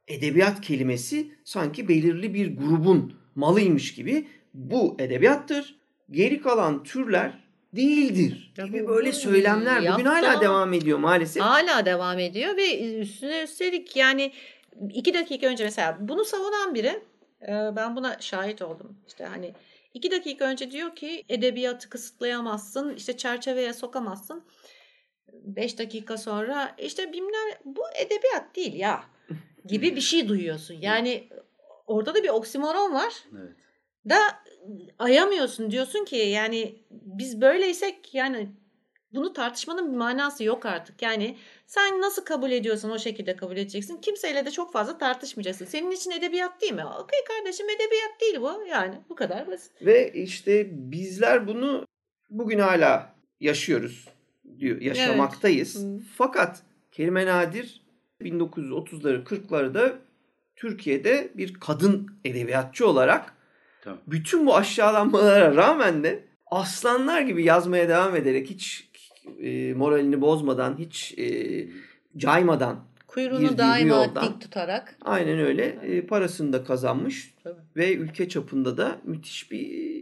Edebiyat kelimesi sanki belirli bir grubun malıymış gibi bu edebiyattır. Geri kalan türler değildir Ya gibi bu- böyle söylemler bugün hala devam ediyor maalesef. Hala devam ediyor ve üstüne üstelik yani iki dakika önce mesela bunu savunan biri ben buna şahit oldum. İşte hani iki dakika önce diyor ki edebiyatı kısıtlayamazsın, işte çerçeveye sokamazsın. Beş dakika sonra işte bilmem bu edebiyat değil ya gibi bir şey duyuyorsun. Yani orada da bir oksimoron var Evet. da ayamıyorsun diyorsun ki yani biz böyleysek yani bunu tartışmanın bir manası yok artık. Yani sen nasıl kabul ediyorsan o şekilde kabul edeceksin. Kimseyle de çok fazla tartışmayacaksın. Senin için edebiyat değil mi? Okey kardeşim edebiyat değil bu. Yani bu kadar basit. Ve işte bizler bunu bugün hala yaşıyoruz diyor, yaşamaktayız. Hı. Fakat Kerime Nadir 1930'ları 40'larda Türkiye'de bir kadın edebiyatçı olarak Tamam. bütün bu aşağılanmalara rağmen de aslanlar gibi yazmaya devam ederek hiç e, moralini bozmadan, hiç e, caymadan Kuyruğunu daima yoldan. dik tutarak. aynen öyle e, parasını da kazanmış Tabii. ve ülke çapında da müthiş bir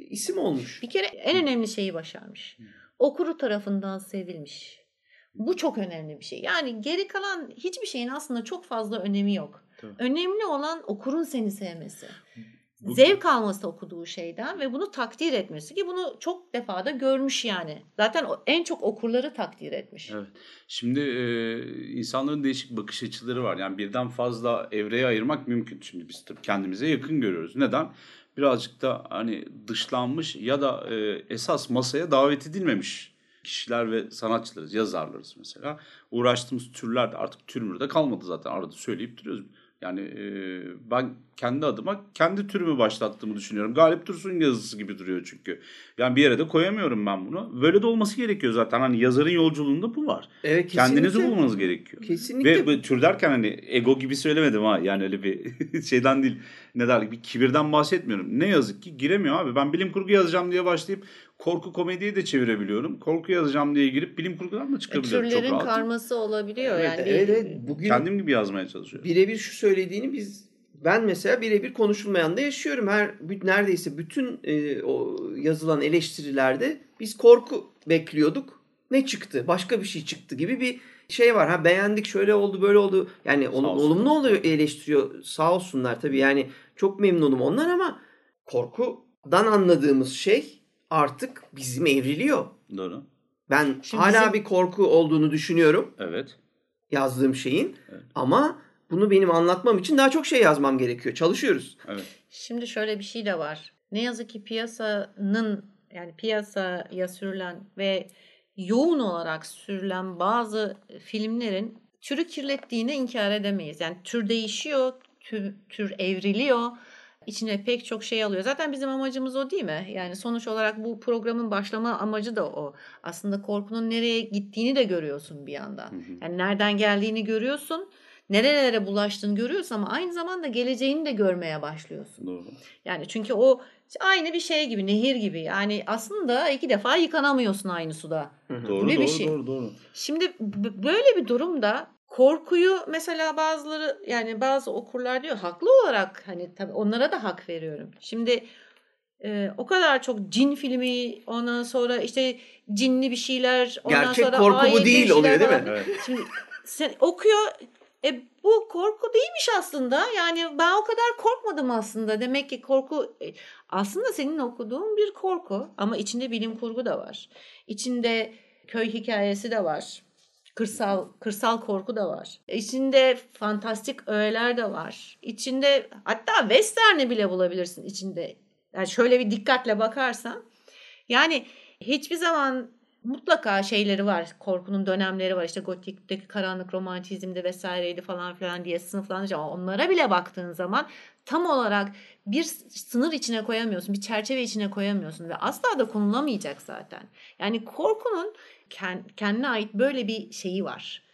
isim olmuş. Bir kere en önemli şeyi başarmış. Okuru tarafından sevilmiş. Bu çok önemli bir şey. Yani geri kalan hiçbir şeyin aslında çok fazla önemi yok. Tabii. Önemli olan okurun seni sevmesi. Bu- Zevk alması okuduğu şeyden ve bunu takdir etmesi ki bunu çok defada görmüş yani. Zaten en çok okurları takdir etmiş. Evet. Şimdi e, insanların değişik bakış açıları var. Yani birden fazla evreye ayırmak mümkün. Şimdi biz tabii kendimize yakın görüyoruz. Neden? Birazcık da hani dışlanmış ya da e, esas masaya davet edilmemiş kişiler ve sanatçılarız, yazarlarız mesela. Uğraştığımız türler de artık türmür de kalmadı zaten. Arada söyleyip duruyoruz. Yani e, ben kendi adıma kendi türümü başlattığımı düşünüyorum. Galip Dursun yazısı gibi duruyor çünkü. Yani bir yere de koyamıyorum ben bunu. Böyle de olması gerekiyor zaten. Hani yazarın yolculuğunda bu var. Evet, Kendinizi kesinlikle. bulmanız gerekiyor. Kesinlikle. Ve tür derken hani ego gibi söylemedim ha. Yani öyle bir şeyden değil. Ne derler bir kibirden bahsetmiyorum. Ne yazık ki giremiyor abi. Ben bilim kurgu yazacağım diye başlayıp korku komediyi de çevirebiliyorum. Korku yazacağım diye girip bilim kurgudan da E, çıkabiliyorum Türlerin çok rahat. karması olabiliyor. Evet, yani evet, evet. Bugün Kendim gibi yazmaya çalışıyorum. birebir şu söylediğini biz ben mesela birebir konuşulmayan da yaşıyorum. Her neredeyse bütün e, o yazılan eleştirilerde biz korku bekliyorduk. Ne çıktı? Başka bir şey çıktı gibi bir şey var. Ha beğendik şöyle oldu böyle oldu. Yani ol- olumlu oluyor eleştiriyor. Sağ olsunlar tabii. Yani çok memnunum onlar ama korkudan anladığımız şey artık bizim evriliyor. Doğru. Ben Şimdi hala bizim- bir korku olduğunu düşünüyorum Evet. yazdığım şeyin. Evet. Ama bunu benim anlatmam için daha çok şey yazmam gerekiyor. Çalışıyoruz. Evet. Şimdi şöyle bir şey de var. Ne yazık ki piyasanın yani piyasaya sürülen ve yoğun olarak sürülen bazı filmlerin türü kirlettiğini inkar edemeyiz. Yani tür değişiyor, tür, tür evriliyor. İçine pek çok şey alıyor. Zaten bizim amacımız o değil mi? Yani sonuç olarak bu programın başlama amacı da o. Aslında korkunun nereye gittiğini de görüyorsun bir yandan. Yani nereden geldiğini görüyorsun. Nerelere bulaştığını görüyorsun ama aynı zamanda geleceğini de görmeye başlıyorsun. Doğru. Yani çünkü o aynı bir şey gibi, nehir gibi. Yani aslında iki defa yıkanamıyorsun aynı suda. Doğru, Gibi bir doğru, şey. doğru, doğru. Şimdi böyle bir durumda korkuyu mesela bazıları yani bazı okurlar diyor haklı olarak hani tabii onlara da hak veriyorum. Şimdi e, o kadar çok cin filmi ondan sonra işte cinli bir şeyler ondan Gerçek sonra korku bu değil oluyor değil mi? Evet. Şimdi sen okuyor e, bu korku değilmiş aslında. Yani ben o kadar korkmadım aslında. Demek ki korku e, aslında senin okuduğun bir korku ama içinde bilim kurgu da var. İçinde köy hikayesi de var. Kırsal kırsal korku da var. İçinde fantastik öğeler de var. İçinde hatta western'i bile bulabilirsin içinde. Yani şöyle bir dikkatle bakarsan. Yani hiçbir zaman mutlaka şeyleri var. Korkunun dönemleri var. İşte gotikteki karanlık romantizmde vesaireydi falan filan diye sınıflandıracağım. Ama onlara bile baktığın zaman tam olarak bir sınır içine koyamıyorsun. Bir çerçeve içine koyamıyorsun. Ve asla da konulamayacak zaten. Yani korkunun kendine ait böyle bir şeyi var.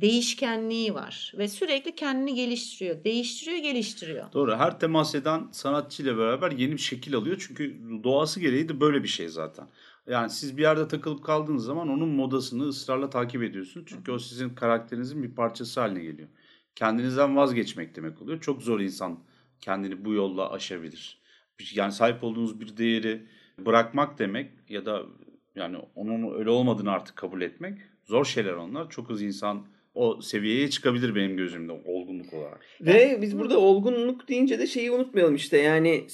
Değişkenliği var. Ve sürekli kendini geliştiriyor. Değiştiriyor, geliştiriyor. Doğru. Her temas eden sanatçıyla beraber yeni bir şekil alıyor. Çünkü doğası gereği de böyle bir şey zaten. Yani siz bir yerde takılıp kaldığınız zaman onun modasını ısrarla takip ediyorsunuz. Çünkü o sizin karakterinizin bir parçası haline geliyor. Kendinizden vazgeçmek demek oluyor. Çok zor insan kendini bu yolla aşabilir. Yani sahip olduğunuz bir değeri bırakmak demek ya da yani onun öyle olmadığını artık kabul etmek zor şeyler onlar. Çok az insan o seviyeye çıkabilir benim gözümde olgunluk olarak. Ve biz burada olgunluk deyince de şeyi unutmayalım işte yani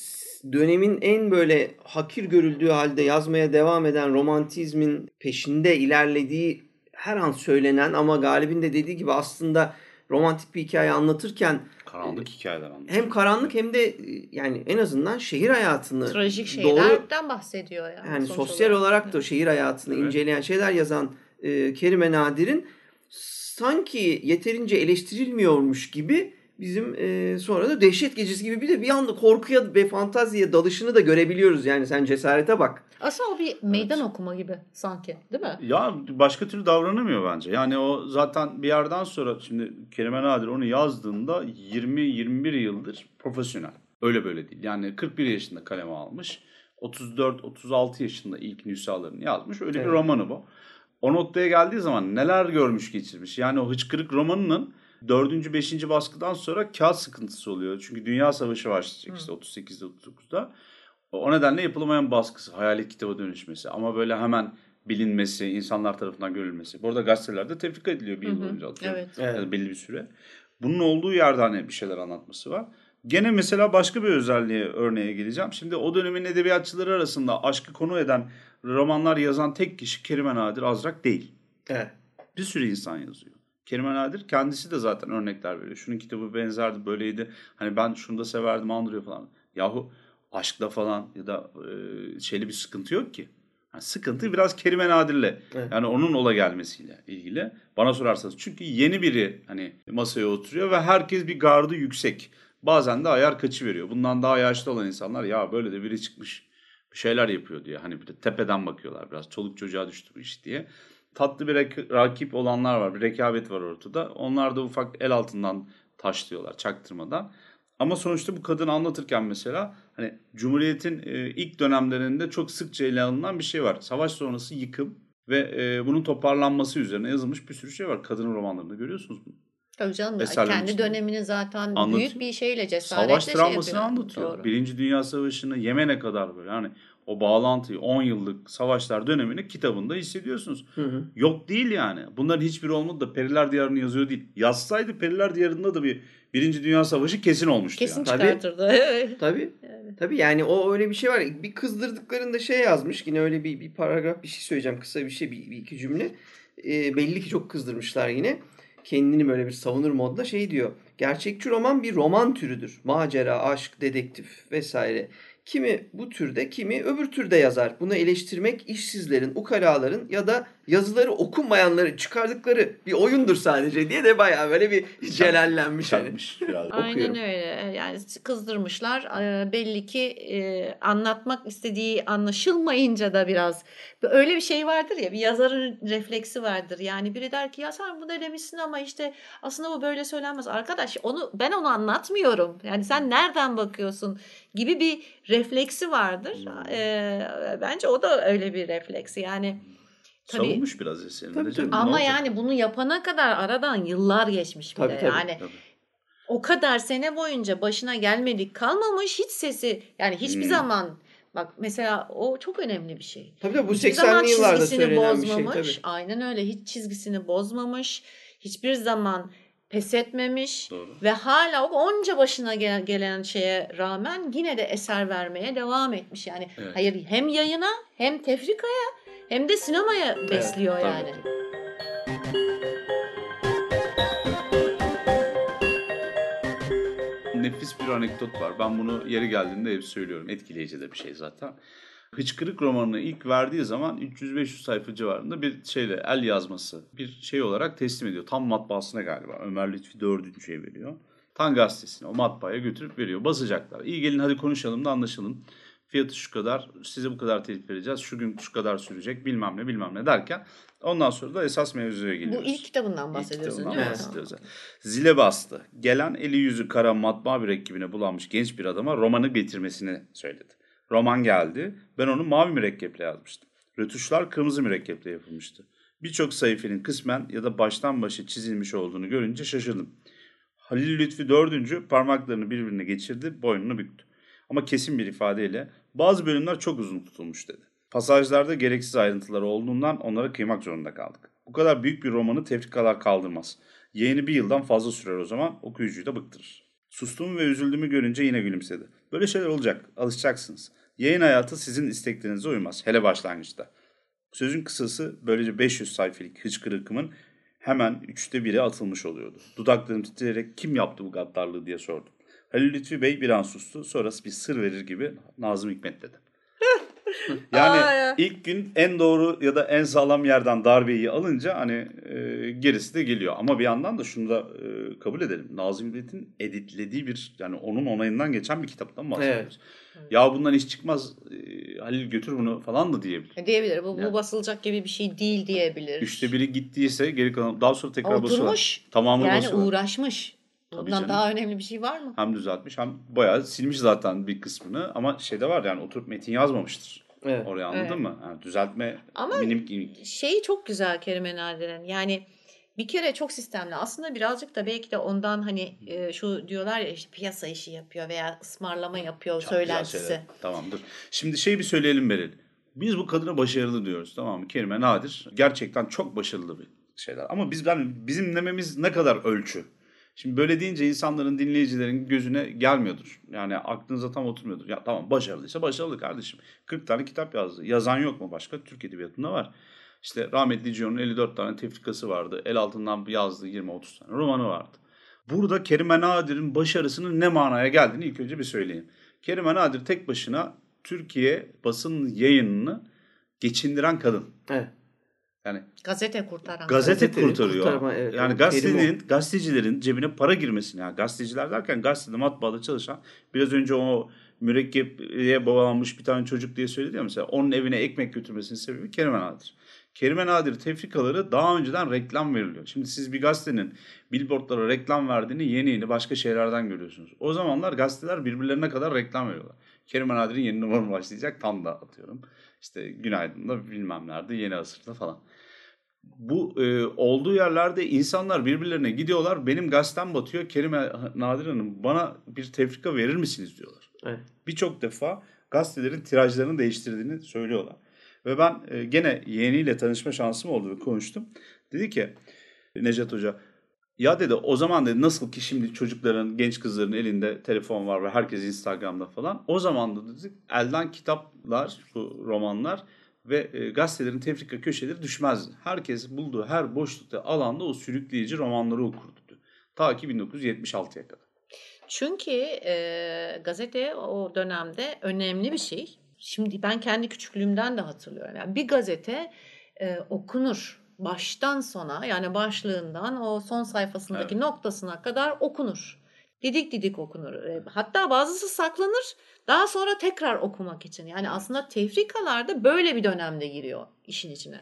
dönemin en böyle hakir görüldüğü halde yazmaya devam eden romantizmin peşinde ilerlediği her an söylenen ama Galip'in de dediği gibi aslında romantik bir hikaye anlatırken Karanlık hikayeler anlatıyor. hem karanlık hem de yani en azından şehir hayatını Trajik doğru şeylerden bahsediyor yani. yani sosyal olarak da Evet. şehir hayatını Evet. inceleyen şeyler yazan e, Kerime Nadir'in sanki yeterince eleştirilmiyormuş gibi bizim e, sonra da Dehşet Gecesi gibi bir de bir anda korkuya ve fantaziye dalışını da görebiliyoruz. Yani sen cesarete bak. Aslında o bir meydan okuma gibi sanki değil mi? Ya başka türlü davranamıyor bence. Yani o zaten bir yerden sonra şimdi Kerime Nadir onu yazdığında 20-21 yıldır profesyonel. Öyle böyle değil. Yani 41 yaşında kaleme almış. 34-36 yaşında ilk nüshalarını yazmış. Öyle Evet. bir romanı bu. O noktaya geldiği zaman neler görmüş geçirmiş. Yani o hıçkırık romanının 4. 5. baskıdan sonra kağıt sıkıntısı oluyor. Çünkü Dünya Savaşı başlayacak işte 38'de 39'da. O nedenle yapılamayan baskısı, hayalet kitaba dönüşmesi ama böyle hemen bilinmesi, insanlar tarafından görülmesi. Bu arada gazetelerde tefrika ediliyor bir yıl boyunca atıyorum. evet. Evet. Ya da belli bir süre. Bunun olduğu yerde hani bir şeyler anlatması var. Gene mesela başka bir özelliğe örneğe geleceğim. Şimdi o dönemin edebiyatçıları arasında aşkı konu eden romanlar yazan tek kişi Kerime Nadir Azrak değil. Evet. Bir sürü insan yazıyor. Kerime Nadir kendisi de zaten örnekler veriyor. Şunun kitabı benzerdi, böyleydi. Hani ben şunu da severdim, andırıyor falan. Yahu aşkla falan ya da e, şeyli bir sıkıntı yok ki. Yani sıkıntı biraz Kerime Nadir'le. Evet. Yani onun ola gelmesiyle ilgili. Bana sorarsanız. Çünkü yeni biri hani masaya oturuyor ve herkes bir gardı yüksek. Bazen de ayar kaçı veriyor. Bundan daha yaşlı olan insanlar ya böyle de biri çıkmış bir şeyler yapıyor diye. Hani bir de tepeden bakıyorlar biraz. Çoluk çocuğa düştü bu iş diye. Tatlı bir rak- rakip olanlar var. Bir rekabet var ortada. Onlar da ufak el altından taşlıyorlar çaktırmadan. Ama sonuçta bu kadını anlatırken mesela hani Cumhuriyet'in e, ilk dönemlerinde çok sıkça ele alınan bir şey var. Savaş sonrası yıkım ve e, bunun toparlanması üzerine yazılmış bir sürü şey var. Kadın romanlarında görüyorsunuz bunu. Tabii canım Eserlerin kendi içinde. dönemini zaten Anlatıyor. büyük bir şeyle cesaretle Savaş şey travmasını yapıyor. anlatıyor. Doğru. Birinci Dünya Savaşı'nı Yemen'e kadar böyle hani o bağlantıyı 10 yıllık savaşlar dönemini kitabında hissediyorsunuz. Hı hı. Yok değil yani. Bunların hiçbiri olmadı da Periler Diyarı'nı yazıyor değil. Yazsaydı Periler Diyarı'nda da bir Birinci Dünya Savaşı kesin olmuştu Kesin yani. Tabii. çıkartırdı. Evet. Tabii. Tabii yani o öyle bir şey var. Bir kızdırdıklarında şey yazmış. Yine öyle bir, bir paragraf bir şey söyleyeceğim. Kısa bir şey bir, bir iki cümle. Ee, belli ki çok kızdırmışlar yine. Kendini böyle bir savunur modda şey diyor. Gerçekçi roman bir roman türüdür. Macera, aşk, dedektif vesaire. Kimi bu türde, kimi öbür türde yazar. Bunu eleştirmek işsizlerin, ukalaların ya da yazıları okunmayanların çıkardıkları bir oyundur sadece diye de bayağı böyle bir celallenmiş. Hani. Aynen öyle. Yani kızdırmışlar. Ee, belli ki e, anlatmak istediği anlaşılmayınca da biraz öyle bir şey vardır ya bir yazarın refleksi vardır. Yani biri der ki ya sen bu da demişsin ama işte aslında bu böyle söylenmez. Arkadaş onu ben onu anlatmıyorum. Yani sen nereden bakıyorsun gibi bir refleksi vardır. Ee, bence o da öyle bir refleksi. Yani Tabii. Savunmuş biraz eserini. Tabii, tabii. Ama yani bunu yapana kadar aradan yıllar geçmiş bile. Tabii, tabii. Yani Tabii. o kadar sene boyunca başına gelmedik kalmamış hiç sesi yani hiçbir Hmm. zaman bak mesela o çok önemli bir şey. Tabii tabii bu Hiçbir zaman 80'li yıllarda söylenen bir şey bozmamış. tabii. Aynen öyle hiç çizgisini bozmamış. Hiçbir zaman pes etmemiş Doğru. ve hala o onca başına gelen, gelen şeye rağmen yine de eser vermeye devam etmiş. Yani Evet. hayır hem yayına hem tefrikaya hem de sinemaya besliyor Tabii, yani. tabii. Nefis bir anekdot var. Ben bunu yeri geldiğinde hep söylüyorum. Etkileyici de bir şey zaten. Hıçkırık romanını ilk verdiği zaman 300-500 sayfa civarında bir şeyle el yazması bir şey olarak teslim ediyor. Tam matbaasına galiba. Ömer Lütfi dördüncüye veriyor. Tan gazetesine o matbaaya götürüp veriyor. Basacaklar. İyi gelin hadi konuşalım da anlaşalım. Fiyatı şu kadar, size bu kadar telif vereceğiz. Şu gün şu kadar sürecek bilmem ne bilmem ne derken ondan sonra da esas mevzuya Bu geliyoruz. ilk kitabından İlk bahsediyorsun kitabından değil mi? bahsediyoruz. Zile bastı. Gelen eli yüzü kara matbaa mürekkebine bulanmış genç bir adama romanı getirmesini söyledi. Roman geldi. Ben onu mavi mürekkeple yazmıştım. Rötuşlar kırmızı mürekkeple yapılmıştı. Birçok sayfenin kısmen ya da baştan başa çizilmiş olduğunu görünce şaşırdım. Halil Lütfi dördüncü parmaklarını birbirine geçirdi, boynunu büktü. Ama kesin bir ifadeyle bazı bölümler çok uzun tutulmuş dedi. Pasajlarda gereksiz ayrıntılar olduğundan onlara kıymak zorunda kaldık. Bu kadar büyük bir romanı tefrikalar kaldırmaz. Yayını bir yıldan fazla sürer o zaman okuyucuyu da bıktırır. Sustuğumu ve üzüldüğümü görünce yine gülümsedi. Böyle şeyler olacak, alışacaksınız. Yayın hayatı sizin isteklerinize uymaz, hele başlangıçta. Sözün kısası böylece 500 sayfalık hıçkırıkımın hemen üçte biri atılmış oluyordu. Dudaklarım titreyerek kim yaptı bu gaddarlığı diye sordum. Halil Lütfi Bey bir an sustu. Sonrası bir sır verir gibi Nazım Hikmet dedi. Yani Aa ya. ilk gün en doğru ya da en sağlam yerden darbeyi alınca hani e, gerisi de geliyor. Ama bir yandan da şunu da e, kabul edelim. Nazım Hikmet'in editlediği bir yani onun onayından geçen bir kitaptan bahsediyoruz. Ya bundan iş çıkmaz e, Halil götür bunu falan da diyebilir. E, Diyebilir. Bu, bu Yani. basılacak gibi bir şey değil diyebilir. Üçte biri gittiyse geri kalan daha sonra tekrar basıyorlar. Oturmuş. Tamamını Yani basıyorlar. uğraşmış. Tabii Bundan canım. daha önemli bir şey var mı? Hem düzeltmiş hem bayağı silmiş zaten bir kısmını ama şeyde var yani oturup metin yazmamıştır. Evet. Oraya anladın Evet. mı? Yani düzeltme Ama- minik minik. Şeyi çok güzel Kerime Nadir'in. Yani bir kere çok sistemli. Aslında birazcık da belki de ondan hani e, şu diyorlar ya işte piyasa işi yapıyor veya ısmarlama yapıyor Çok güzel söylentisi. Tamamdır. Şimdi şey bir söyleyelim Beril. Biz bu kadına başarılı diyoruz tamam mı? Kerime Nadir. Gerçekten çok başarılı bir şeyler. Ama biz yani bizim dememiz ne kadar ölçü? Şimdi böyle deyince insanların, dinleyicilerin gözüne gelmiyordur. Yani aklınıza tam oturmuyordur. Ya tamam başarılıysa başarılı kardeşim. 40 tane kitap yazdı. Yazan yok mu başka? Türk Edebiyatı'nda var. İşte rahmetli Gio'nun 54 tane tefrikası vardı. El altından yazdığı 20-30 tane romanı vardı. Burada Kerime Nadir'in başarısının ne manaya geldiğini ilk önce bir söyleyeyim. Kerime Nadir tek başına Türkiye basın yayınını geçindiren kadın. Evet. Yani Gazete kurtaran. gazete kurtarıyor. kurtarma, evet. yani O gazetenin, gazetecilerin cebine para girmesini. Yani gazeteciler derken gazetede matbaada çalışan biraz önce o mürekkepeye bağlanmış bir tane çocuk diye söyledi ya mesela onun evine ekmek götürmesinin sebebi Kerem Nadir. Kerime Nadir tefrikaları daha önceden reklam veriliyor. Şimdi siz bir gazetenin billboardlara reklam verdiğini yeni yeni başka şeylerden görüyorsunuz. O zamanlar gazeteler birbirlerine kadar reklam veriyorlar. Kerime Nadir'in yeni numaranı başlayacak tam da atıyorum. İşte Günaydın'da bilmem nerede yeni asırda falan. Bu e, olduğu yerlerde insanlar birbirlerine gidiyorlar. Benim gazetem batıyor. Kerime Nadir Hanım bana bir tefrika verir misiniz diyorlar. Evet. Birçok defa gazetelerin tirajlarını değiştirdiğini söylüyorlar. Ve ben e, gene yeğeniyle tanışma şansım oldu ve konuştum. Dedi ki Necat Hoca ya dedi o zaman dedi nasıl ki şimdi çocukların, genç kızların elinde telefon var ve herkes Instagram'da falan. O zaman da dedi elden kitaplar, bu romanlar ve e, gazetelerin tefrika köşeleri düşmezdi. Herkes bulduğu her boşlukta alanda o sürükleyici romanları okurdu. Ta ki 1976'ya kadar. Çünkü e, gazete o dönemde önemli bir şey. Şimdi ben kendi küçüklüğümden de hatırlıyorum. Yani bir gazete e, okunur baştan sona yani başlığından o son sayfasındaki Evet. noktasına kadar okunur. Didik didik okunur. E, Hatta bazısı saklanır daha sonra tekrar okumak için. Yani aslında tefrikalarda böyle bir dönemde giriyor işin içine.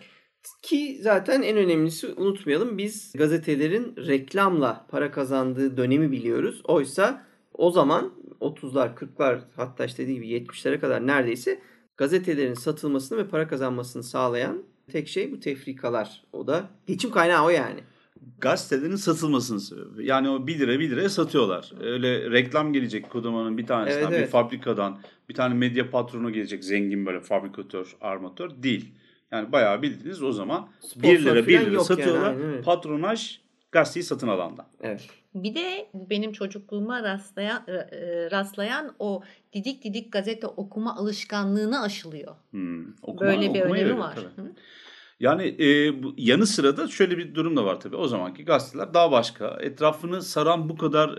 Ki zaten en önemlisi unutmayalım biz gazetelerin reklamla para kazandığı dönemi biliyoruz. Oysa o zaman 30'lar 40'lar hatta işte dediği gibi 70'lere kadar neredeyse gazetelerin satılmasını ve para kazanmasını sağlayan tek şey bu tefrikalar. O da geçim kaynağı o yani. gazetelerin satılmasının sebebi. Yani o 1 lira 1 liraya satıyorlar. Öyle reklam gelecek kodamanın bir tanesinden, Evet, bir evet. fabrikadan, bir tane medya patronu gelecek zengin böyle fabrikatör, armatör değil. Yani bayağı bildiğiniz o zaman 1 Sponsor lira 1 falan lira yok yani, satıyorlar. öyle. Patronaj gazeteyi satın alandan. Evet. Bir de benim çocukluğuma rastlayan, e, rastlayan o didik didik gazete okuma alışkanlığını aşılıyor. Hmm. Okuma- Böyle bir önemi var. tabii. Hı? Yani e, bu yanı sıra da şöyle bir durum da var tabii. O zamanki gazeteler daha başka. Etrafını saran bu kadar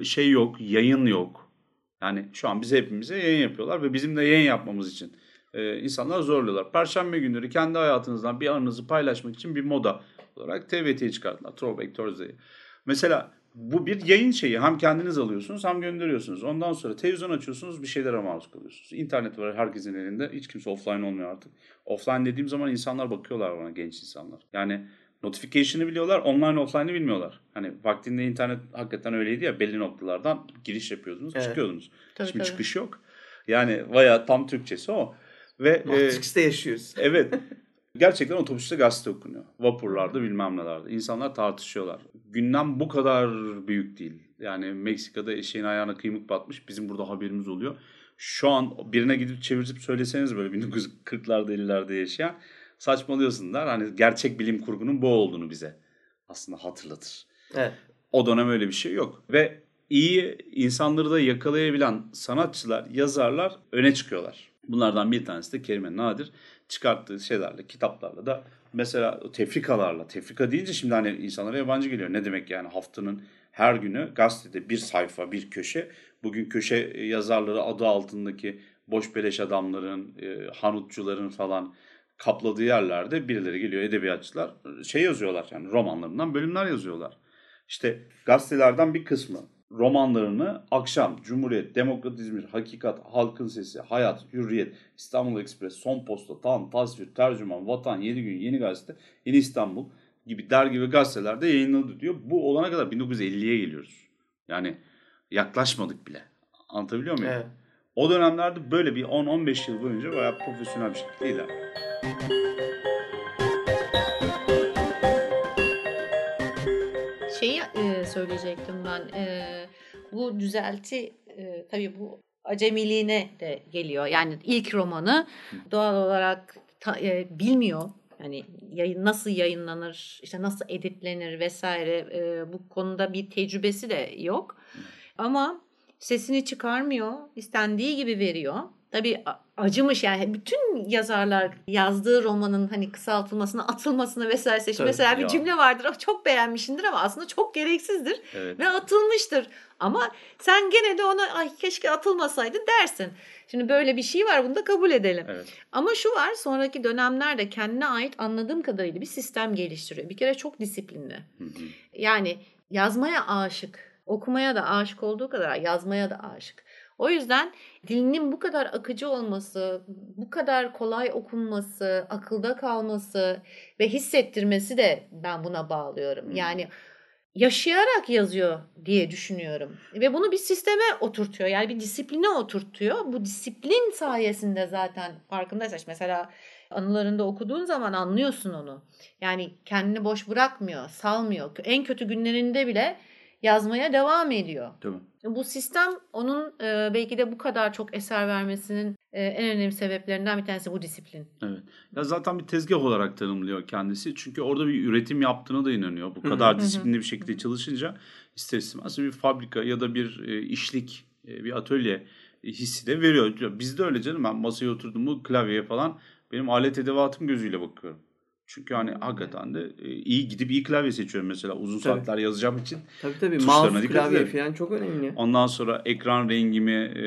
e, şey yok, yayın yok. Yani şu an bize hepimize yayın yapıyorlar ve bizim de yayın yapmamız için e, insanlar zorluyorlar. Perşembe günleri kendi hayatınızdan bir anınızı paylaşmak için bir moda olarak TVT'yi çıkarttılar. Throwback Thursday. Mesela bu bir yayın şeyi. Hem kendiniz alıyorsunuz hem gönderiyorsunuz. Ondan sonra televizyon açıyorsunuz bir şeylere maruz kalıyorsunuz. İnternet var herkesin elinde. Hiç kimse offline olmuyor artık. Offline dediğim zaman insanlar bakıyorlar bana genç insanlar. Yani notification'ı biliyorlar, online offline'ı bilmiyorlar. Hani vaktinde internet hakikaten öyleydi ya belli noktalardan giriş yapıyordunuz, Evet. çıkıyordunuz. Tabii, Şimdi tabii. çıkış yok. Yani bayağı tam Türkçesi o. Ve e, Matrix'te yaşıyoruz. evet gerçekten otobüste gazete okunuyor. Vapurlarda bilmem nelerde. İnsanlar tartışıyorlar. Gündem bu kadar büyük değil. Yani Meksika'da eşeğin ayağına kıymık batmış. Bizim burada haberimiz oluyor. Şu an birine gidip çevirip söyleseniz böyle 1940'larda 50'lerde yaşayan saçmalıyorsun der. Hani gerçek bilim kurgunun bu olduğunu bize aslında hatırlatır. Evet. O dönem öyle bir şey yok. Ve iyi insanları da yakalayabilen sanatçılar, yazarlar öne çıkıyorlar. Bunlardan bir tanesi de Kerime Nadir çıkarttığı şeylerle, kitaplarla da mesela tefrikalarla. Tefrika deyince şimdi hani insanlara yabancı geliyor. Ne demek yani haftanın her günü gazetede bir sayfa, bir köşe. Bugün köşe yazarları adı altındaki boş beleş adamların, e, hanutçuların falan kapladığı yerlerde birileri geliyor edebiyatçılar şey yazıyorlar yani romanlarından bölümler yazıyorlar. İşte gazetelerden bir kısmı romanlarını akşam Cumhuriyet, Demokrat İzmir, Hakikat, Halkın Sesi, Hayat, Hürriyet, İstanbul Ekspres, Son Posta, Tan, Tasvir, Tercüman, Vatan, Yeni Gün, Yeni Gazete, Yeni İstanbul gibi dergi ve gazetelerde yayınlandı diyor. Bu olana kadar 1950'ye geliyoruz. Yani yaklaşmadık bile. Anlatabiliyor muyum? Evet. O dönemlerde böyle bir 10-15 yıl boyunca bayağı profesyonel bir şekilde ilerledi. Söyleyecektim ben. E, bu düzelti e, tabii bu acemiliğine de geliyor. Yani ilk romanı doğal olarak ta- e, bilmiyor. Yani yayın nasıl yayınlanır, işte nasıl editlenir vesaire e, bu konuda bir tecrübesi de yok. Ama sesini çıkarmıyor, istendiği gibi veriyor. Tabii acımış yani bütün yazarlar yazdığı romanın hani kısaltılmasını, atılmasını vesaire seçmiş. Tabii Mesela bir ya. cümle vardır, "Oh, çok beğenmişsindir ama aslında çok gereksizdir Evet. ve atılmıştır. Ama sen gene de ona ay keşke atılmasaydı dersin. Şimdi böyle bir şey var bunu da kabul edelim. Evet. Ama şu var sonraki dönemlerde kendine ait anladığım kadarıyla bir sistem geliştiriyor. Bir kere çok disiplinli. Hı hı. Yani yazmaya aşık, okumaya da aşık olduğu kadar yazmaya da aşık. O yüzden dilinin bu kadar akıcı olması, bu kadar kolay okunması, akılda kalması ve hissettirmesi de ben buna bağlıyorum. Yani yaşayarak yazıyor diye düşünüyorum. Ve bunu bir sisteme oturtuyor. Yani bir disipline oturtuyor. Bu disiplin sayesinde zaten farkındaysan mesela anılarında okuduğun zaman anlıyorsun onu. Yani kendini boş bırakmıyor, salmıyor. En kötü günlerinde bile yazmaya devam ediyor. Tabii. Bu sistem onun e, belki de bu kadar çok eser vermesinin e, en önemli sebeplerinden bir tanesi bu disiplin. Evet. Ya zaten bir tezgah olarak tanımlıyor kendisi. Çünkü orada bir üretim yaptığına da inanıyor. Bu kadar disiplinli bir şekilde çalışınca ister istemez bir fabrika ya da bir e, işlik, e, bir atölye hissi de veriyor. Bizde öyle canım. Ben masaya oturdum mu klavyeye falan benim alet edevatım gözüyle bakıyorum. Çünkü hani hakikaten de e, iyi gidip iyi klavye seçiyorum mesela uzun Tabii. saatler yazacağım için. Tabii tabii mouse, klavye ederim. falan çok önemli. Ondan sonra ekran rengimi e,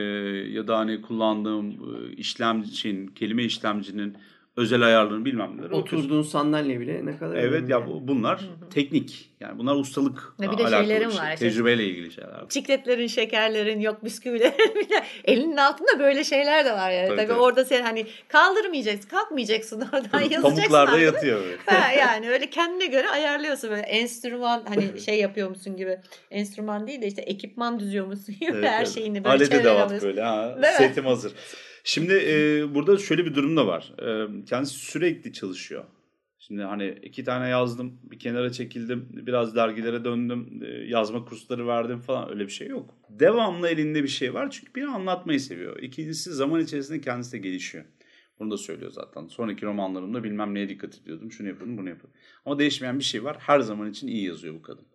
ya da hani kullandığım e, işlemcinin, kelime işlemcinin özel ayarlarını bilmem neler. Oturduğun sandalye bile ne kadar Evet ya yani. bu- bunlar teknik. Yani bunlar ustalık Ve bir de alakalı şeylerim bir şey. var işte. Tecrübeyle ilgili şeyler. Çikletlerin, şekerlerin, yok bisküvilerin bile elinin altında böyle şeyler de var yani. Tabii, Tabii, tabii. orada sen hani kaldırmayacaksın, kalkmayacaksın oradan yazacaksın. Pamuklarda artık. yatıyor böyle. Ha, yani öyle kendine göre ayarlıyorsun böyle enstrüman hani şey yapıyormuşsun gibi. Enstrüman değil de işte ekipman düzüyormuşsun gibi Evet, her evet. şeyini böyle Alet çevrene edevat alıyorsun. böyle ha. Değil mi? Setim hazır. Şimdi e, burada şöyle bir durum da var. E, kendisi sürekli çalışıyor. Şimdi hani iki tane yazdım, bir kenara çekildim, biraz dergilere döndüm, e, yazma kursları verdim falan öyle bir şey yok. Devamlı elinde bir şey var çünkü biri anlatmayı seviyor. İkincisi zaman içerisinde kendisi de gelişiyor. Bunu da söylüyor zaten. Sonraki romanlarımda bilmem neye dikkat ediyordum, şunu yapıyordum, bunu yapıyordum. Ama değişmeyen bir şey var. Her zaman için iyi yazıyor bu kadın.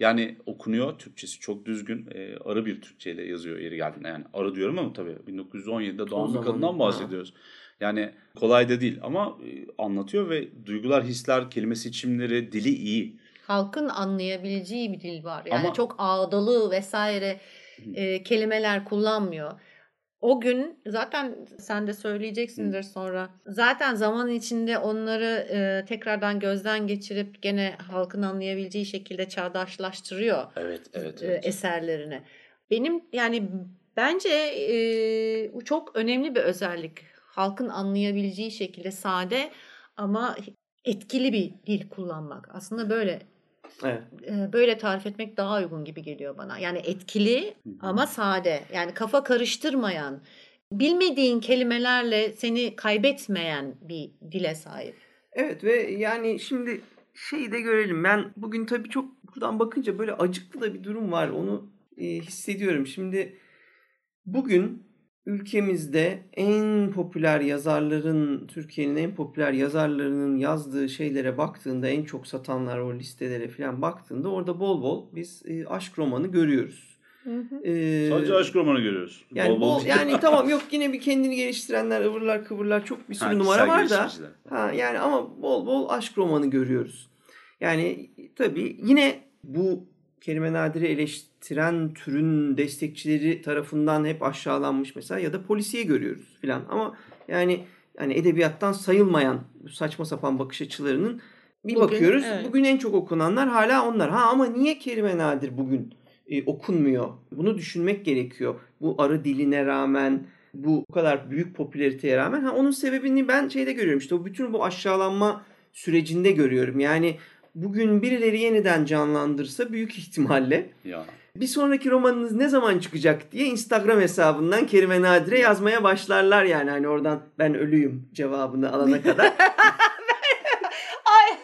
Yani okunuyor, Türkçesi çok düzgün, e, arı bir Türkçeyle yazıyor yeri geldiğinde. Yani arı diyorum ama tabii 1917'de doğan bir kadından ha. bahsediyoruz. Yani kolay da değil ama e, anlatıyor ve duygular, hisler, kelime seçimleri, dili iyi. Halkın anlayabileceği bir dil var. Yani Ama- çok ağdalı vesaire e, kelimeler kullanmıyor. O gün zaten sen de söyleyeceksindir sonra. Zaten zaman içinde onları e, tekrardan gözden geçirip gene halkın anlayabileceği şekilde çağdaşlaştırıyor Evet, evet, e, eserlerini. Benim yani bence e, çok önemli bir özellik. Halkın anlayabileceği şekilde sade ama etkili bir dil kullanmak. Aslında böyle Evet. böyle tarif etmek daha uygun gibi geliyor bana. Yani etkili ama sade. Yani kafa karıştırmayan, bilmediğin kelimelerle seni kaybetmeyen bir dile sahip. Evet ve yani şimdi şeyi de görelim. Ben bugün tabii çok buradan bakınca böyle acıklı da bir durum var. Onu hissediyorum. Şimdi bugün ülkemizde en popüler yazarların, Türkiye'nin en popüler yazarlarının yazdığı şeylere baktığında, en çok satanlar o listelere falan baktığında orada bol bol biz e, aşk romanı görüyoruz. E, Sadece aşk romanı görüyoruz. yani Bol bol bol, yani tamam yok yine bir kendini geliştirenler, ıvırlar kıvırlar çok bir sürü Ha, numara var da. Ha yani ama bol bol aşk romanı görüyoruz. Yani tabii yine bu kelime nadiri eleştiren türün destekçileri tarafından hep aşağılanmış mesela ya da polisiye görüyoruz filan. Ama yani yani edebiyattan sayılmayan bu saçma sapan bakış açılarının bir Bugün, bakıyoruz. evet. Bugün en çok okunanlar hala onlar. Ha ama niye kelime nadir bugün e, okunmuyor? Bunu düşünmek gerekiyor. Bu arı diline rağmen bu kadar büyük popülariteye rağmen ha onun sebebini ben şeyde görüyorum işte o bütün bu aşağılanma sürecinde görüyorum. Yani bugün birileri yeniden canlandırsa büyük ihtimalle Ya. bir sonraki romanınız ne zaman çıkacak diye Instagram hesabından Kerime Nadire yazmaya başlarlar yani hani oradan ben ölüyüm cevabını alana kadar. Ay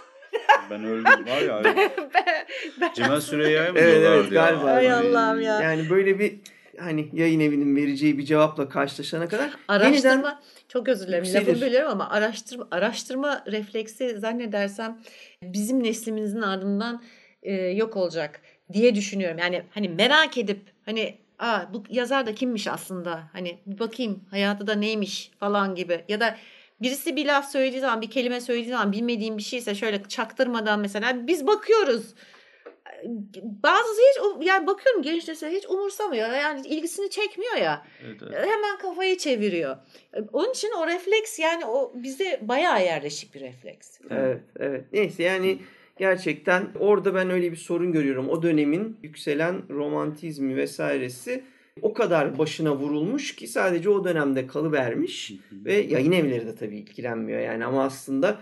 Ben öldüm var ya. ben, Cemal Süreyya'ya mı Evet, diyorlardı evet, ya? galiba. Ay Allah'ım ya. yani böyle bir hani yayın evinin vereceği bir cevapla karşılaşana kadar Araştırma yeniden çok özür dilerim yükselir. lafını bölüyorum ama araştırma araştırma refleksi zannedersem bizim neslimizin ardından e, yok olacak diye düşünüyorum. Yani hani merak edip hani Aa, bu yazar da kimmiş aslında hani bir bakayım hayatı da neymiş falan gibi ya da birisi bir laf söylediği zaman bir kelime söylediği zaman bilmediğim bir şeyse şöyle çaktırmadan mesela biz bakıyoruz. Bazısı hiç yani bakıyorum genç nesil hiç umursamıyor yani ilgisini çekmiyor ya Evet, evet. hemen kafayı çeviriyor. Onun için o refleks yani o bize bayağı yerleşik bir refleks. Evet, evet. Neyse yani gerçekten orada ben öyle bir sorun görüyorum. O dönemin yükselen romantizmi vesairesi o kadar başına vurulmuş ki sadece o dönemde kalıvermiş ve yayın evleri de tabii ilgilenmiyor yani ama aslında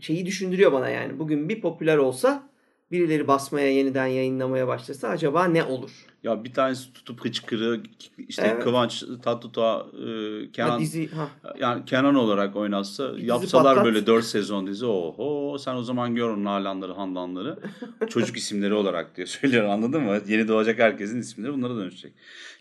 şeyi düşündürüyor bana yani bugün bir popüler olsa birileri basmaya yeniden yayınlamaya başlasa acaba ne olur? Ya bir tanesi tutup hıçkırı işte evet. Kıvanç Tatlıtuğ e, Kenan ha, dizi, ha. yani Kenan olarak oynatsa bir yapsalar patlat. böyle 4 sezon dizi oho sen o zaman gör onun Nalanları Handanları çocuk isimleri olarak diye söylüyor anladın mı? Yeni doğacak herkesin isimleri bunlara dönüşecek.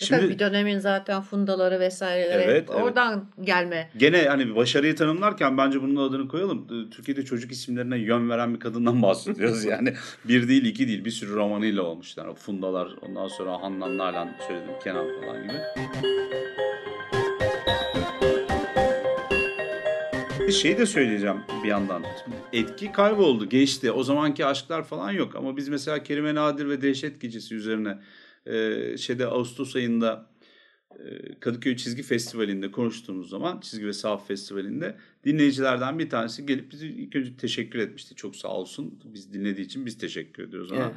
E Şimdi tabii bir dönemin zaten fundaları vesaireleri evet, oradan evet. gelme. Gene hani başarıyı tanımlarken bence bunun adını koyalım. Türkiye'de çocuk isimlerine yön veren bir kadından bahsediyoruz yani. bir değil iki değil bir sürü romanıyla olmuşlar. Fundalar ondan sonra sonra Handan Nalan söyledim Kenan falan gibi. Bir şey de söyleyeceğim bir yandan. Etki kayboldu, geçti. O zamanki aşklar falan yok. Ama biz mesela Kerime Nadir ve Dehşet Gecesi üzerine e, şeyde Ağustos ayında e, Kadıköy Çizgi Festivali'nde konuştuğumuz zaman Çizgi ve Sahaf Festivali'nde dinleyicilerden bir tanesi gelip bizi ilk önce teşekkür etmişti. Çok sağ olsun. Biz dinlediği için biz teşekkür ediyoruz. Evet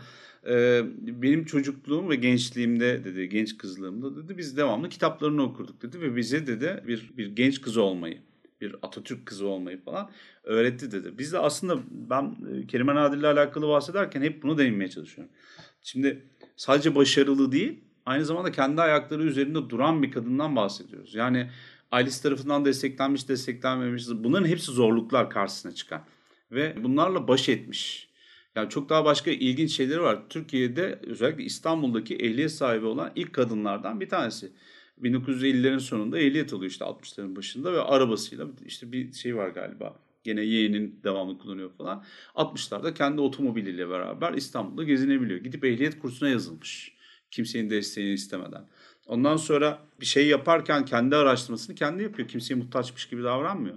benim çocukluğum ve gençliğimde dedi, genç kızlığımda dedi biz devamlı kitaplarını okurduk dedi ve bize dedi bir bir genç kız olmayı, bir Atatürk kızı olmayı falan öğretti dedi. Biz de aslında ben Kerime Nadir'le alakalı bahsederken hep bunu değinmeye çalışıyorum. Şimdi sadece başarılı değil, aynı zamanda kendi ayakları üzerinde duran bir kadından bahsediyoruz. Yani ailesi tarafından desteklenmiş, desteklenmemiş bunların hepsi zorluklar karşısına çıkan ve bunlarla baş etmiş yani çok daha başka ilginç şeyleri var. Türkiye'de özellikle İstanbul'daki ehliyet sahibi olan ilk kadınlardan bir tanesi. 1950'lerin sonunda ehliyet alıyor işte 60'ların başında ve arabasıyla işte bir şey var galiba. Gene yeğenin devamlı kullanıyor falan. 60'larda kendi otomobiliyle beraber İstanbul'da gezinebiliyor. Gidip ehliyet kursuna yazılmış. Kimsenin desteğini istemeden. Ondan sonra bir şey yaparken kendi araştırmasını kendi yapıyor. Kimseye muhtaçmış gibi davranmıyor.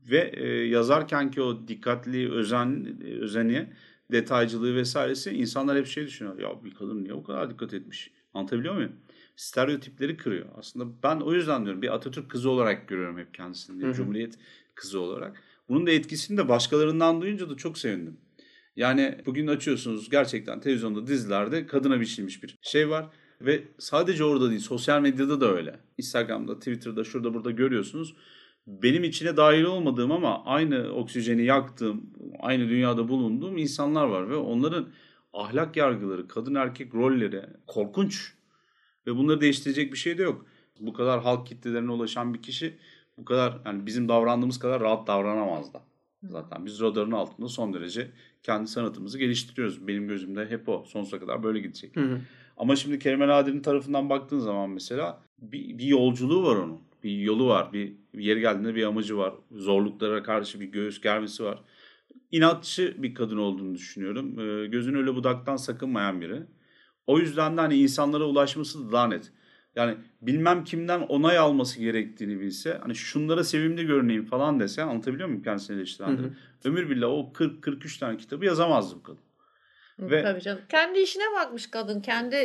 Ve e, yazarken ki o dikkatli özen özeni detaycılığı vesairesi insanlar hep şey düşünüyor. Ya bir kadın niye o kadar dikkat etmiş? Anlatabiliyor muyum? Stereotipleri kırıyor. Aslında ben o yüzden diyorum bir Atatürk kızı olarak görüyorum hep kendisini. Bir Cumhuriyet kızı olarak. Bunun da etkisini de başkalarından duyunca da çok sevindim. Yani bugün açıyorsunuz gerçekten televizyonda dizilerde kadına biçilmiş bir şey var. Ve sadece orada değil sosyal medyada da öyle. Instagram'da, Twitter'da, şurada burada görüyorsunuz benim içine dahil olmadığım ama aynı oksijeni yaktığım, aynı dünyada bulunduğum insanlar var ve onların ahlak yargıları, kadın erkek rolleri korkunç ve bunları değiştirecek bir şey de yok. Bu kadar halk kitlelerine ulaşan bir kişi bu kadar yani bizim davrandığımız kadar rahat davranamaz da. Zaten biz radarın altında son derece kendi sanatımızı geliştiriyoruz. Benim gözümde hep o. Sonsuza kadar böyle gidecek. Hı hı. Ama şimdi Kerem Nadir'in tarafından baktığın zaman mesela bir, bir yolculuğu var onun bir yolu var. Bir, bir yeri geldiğinde bir amacı var. Zorluklara karşı bir göğüs germesi var. İnatçı bir kadın olduğunu düşünüyorum. E, gözün öyle budaktan sakınmayan biri. O yüzden de hani insanlara ulaşması da daha net. Yani bilmem kimden onay alması gerektiğini bilse hani şunlara sevimli görüneyim falan dese anlatabiliyor muyum kendisini eleştirenleri? Ömür billah o 40-43 tane kitabı yazamazdı bu kadın. Ve Tabii canım. Kendi işine bakmış kadın. Kendi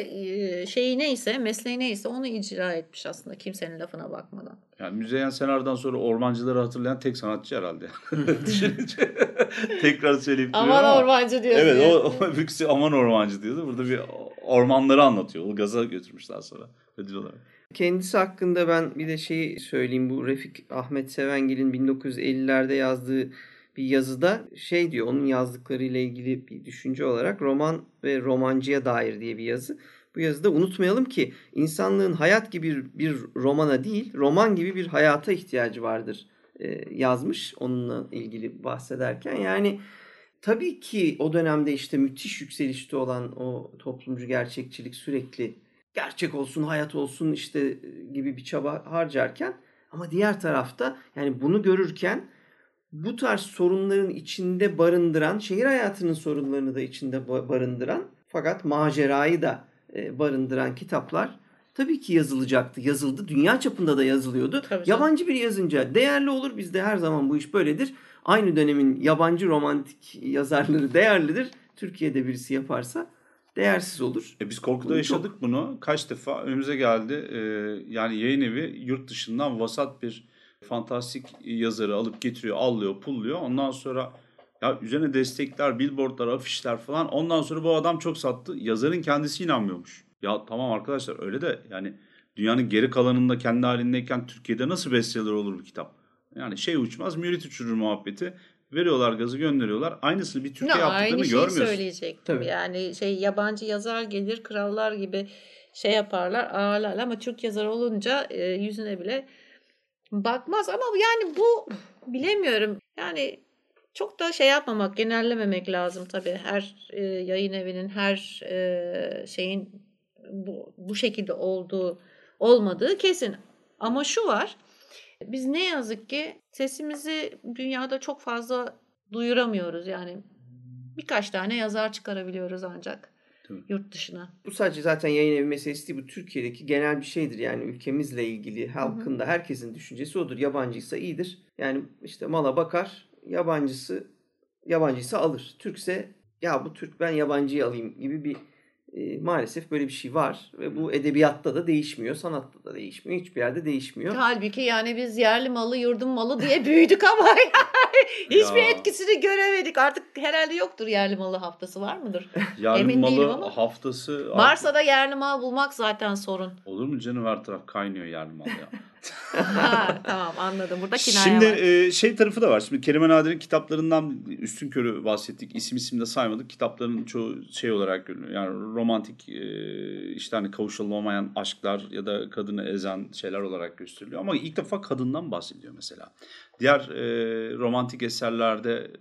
şeyi neyse, mesleği neyse onu icra etmiş aslında kimsenin lafına bakmadan. Yani Müzeyyen Senar'dan sonra ormancıları hatırlayan tek sanatçı herhalde. Tekrar söyleyip Aman ama. ormancı diyor. Evet o, o birisi aman ormancı diyordu. Burada bir ormanları anlatıyor. O gaza götürmüşler sonra ödül olarak. Kendisi hakkında ben bir de şeyi söyleyeyim. Bu Refik Ahmet Sevengil'in 1950'lerde yazdığı bir yazıda şey diyor onun yazdıklarıyla ilgili bir düşünce olarak roman ve romancıya dair diye bir yazı. Bu yazıda unutmayalım ki insanlığın hayat gibi bir, romana değil roman gibi bir hayata ihtiyacı vardır e, yazmış onunla ilgili bahsederken. Yani tabii ki o dönemde işte müthiş yükselişte olan o toplumcu gerçekçilik sürekli gerçek olsun, hayat olsun işte gibi bir çaba harcarken ama diğer tarafta yani bunu görürken bu tarz sorunların içinde barındıran, şehir hayatının sorunlarını da içinde barındıran fakat macerayı da e, barındıran kitaplar tabii ki yazılacaktı. Yazıldı. Dünya çapında da yazılıyordu. Tabii yabancı bir yazınca değerli olur. Bizde her zaman bu iş böyledir. Aynı dönemin yabancı romantik yazarları değerlidir. Türkiye'de birisi yaparsa değersiz olur. E biz korkuda Bunu yaşadık çok... bunu. Kaç defa önümüze geldi. Ee, yani yayın evi yurt dışından vasat bir fantastik yazarı alıp getiriyor, allıyor, pulluyor. Ondan sonra ya üzerine destekler, billboardlar, afişler falan. Ondan sonra bu adam çok sattı. Yazarın kendisi inanmıyormuş. Ya tamam arkadaşlar öyle de yani dünyanın geri kalanında kendi halindeyken Türkiye'de nasıl bestseller olur bu kitap? Yani şey uçmaz, mürit uçurur muhabbeti. Veriyorlar gazı gönderiyorlar. Aynısını bir Türkiye No, yaptıklarını aynı şeyi görmüyorsun. söyleyecektim. Tabii. Yani şey yabancı yazar gelir krallar gibi şey yaparlar ağırlar ama Türk yazar olunca e, yüzüne bile bakmaz ama yani bu bilemiyorum. Yani çok da şey yapmamak, genellememek lazım tabii. Her e, yayın evinin her e, şeyin bu, bu şekilde olduğu olmadığı kesin. Ama şu var. Biz ne yazık ki sesimizi dünyada çok fazla duyuramıyoruz. Yani birkaç tane yazar çıkarabiliyoruz ancak Tabii. yurt dışına. Bu sadece zaten yayın evi meselesi değil. Bu Türkiye'deki genel bir şeydir. Yani ülkemizle ilgili halkın da herkesin düşüncesi odur. Yabancıysa iyidir. Yani işte mala bakar. Yabancısı yabancıysa alır. Türkse ya bu Türk ben yabancıyı alayım gibi bir e, maalesef böyle bir şey var. Ve bu edebiyatta da değişmiyor. Sanatta da değişmiyor. Hiçbir yerde değişmiyor. Halbuki yani biz yerli malı yurdun malı diye büyüdük ama hiçbir Ya. etkisini göremedik. Artık herhalde yoktur yerli malı haftası var mıdır? Yani Emin malı ama. haftası Varsa da yerli mal bulmak zaten sorun. olur mu canım her taraf kaynıyor yerli mal ya. ha, tamam anladım. Burada kinaya Şimdi var. e, şey tarafı da var. Şimdi Kerime Nadir'in kitaplarından üstün körü bahsettik. İsim isim de saymadık. Kitapların çoğu şey olarak görünüyor. Yani romantik e, işte hani kavuşulamayan aşklar ya da kadını ezen şeyler olarak gösteriliyor. Ama ilk defa kadından bahsediyor mesela. Diğer e, romantik eserlerde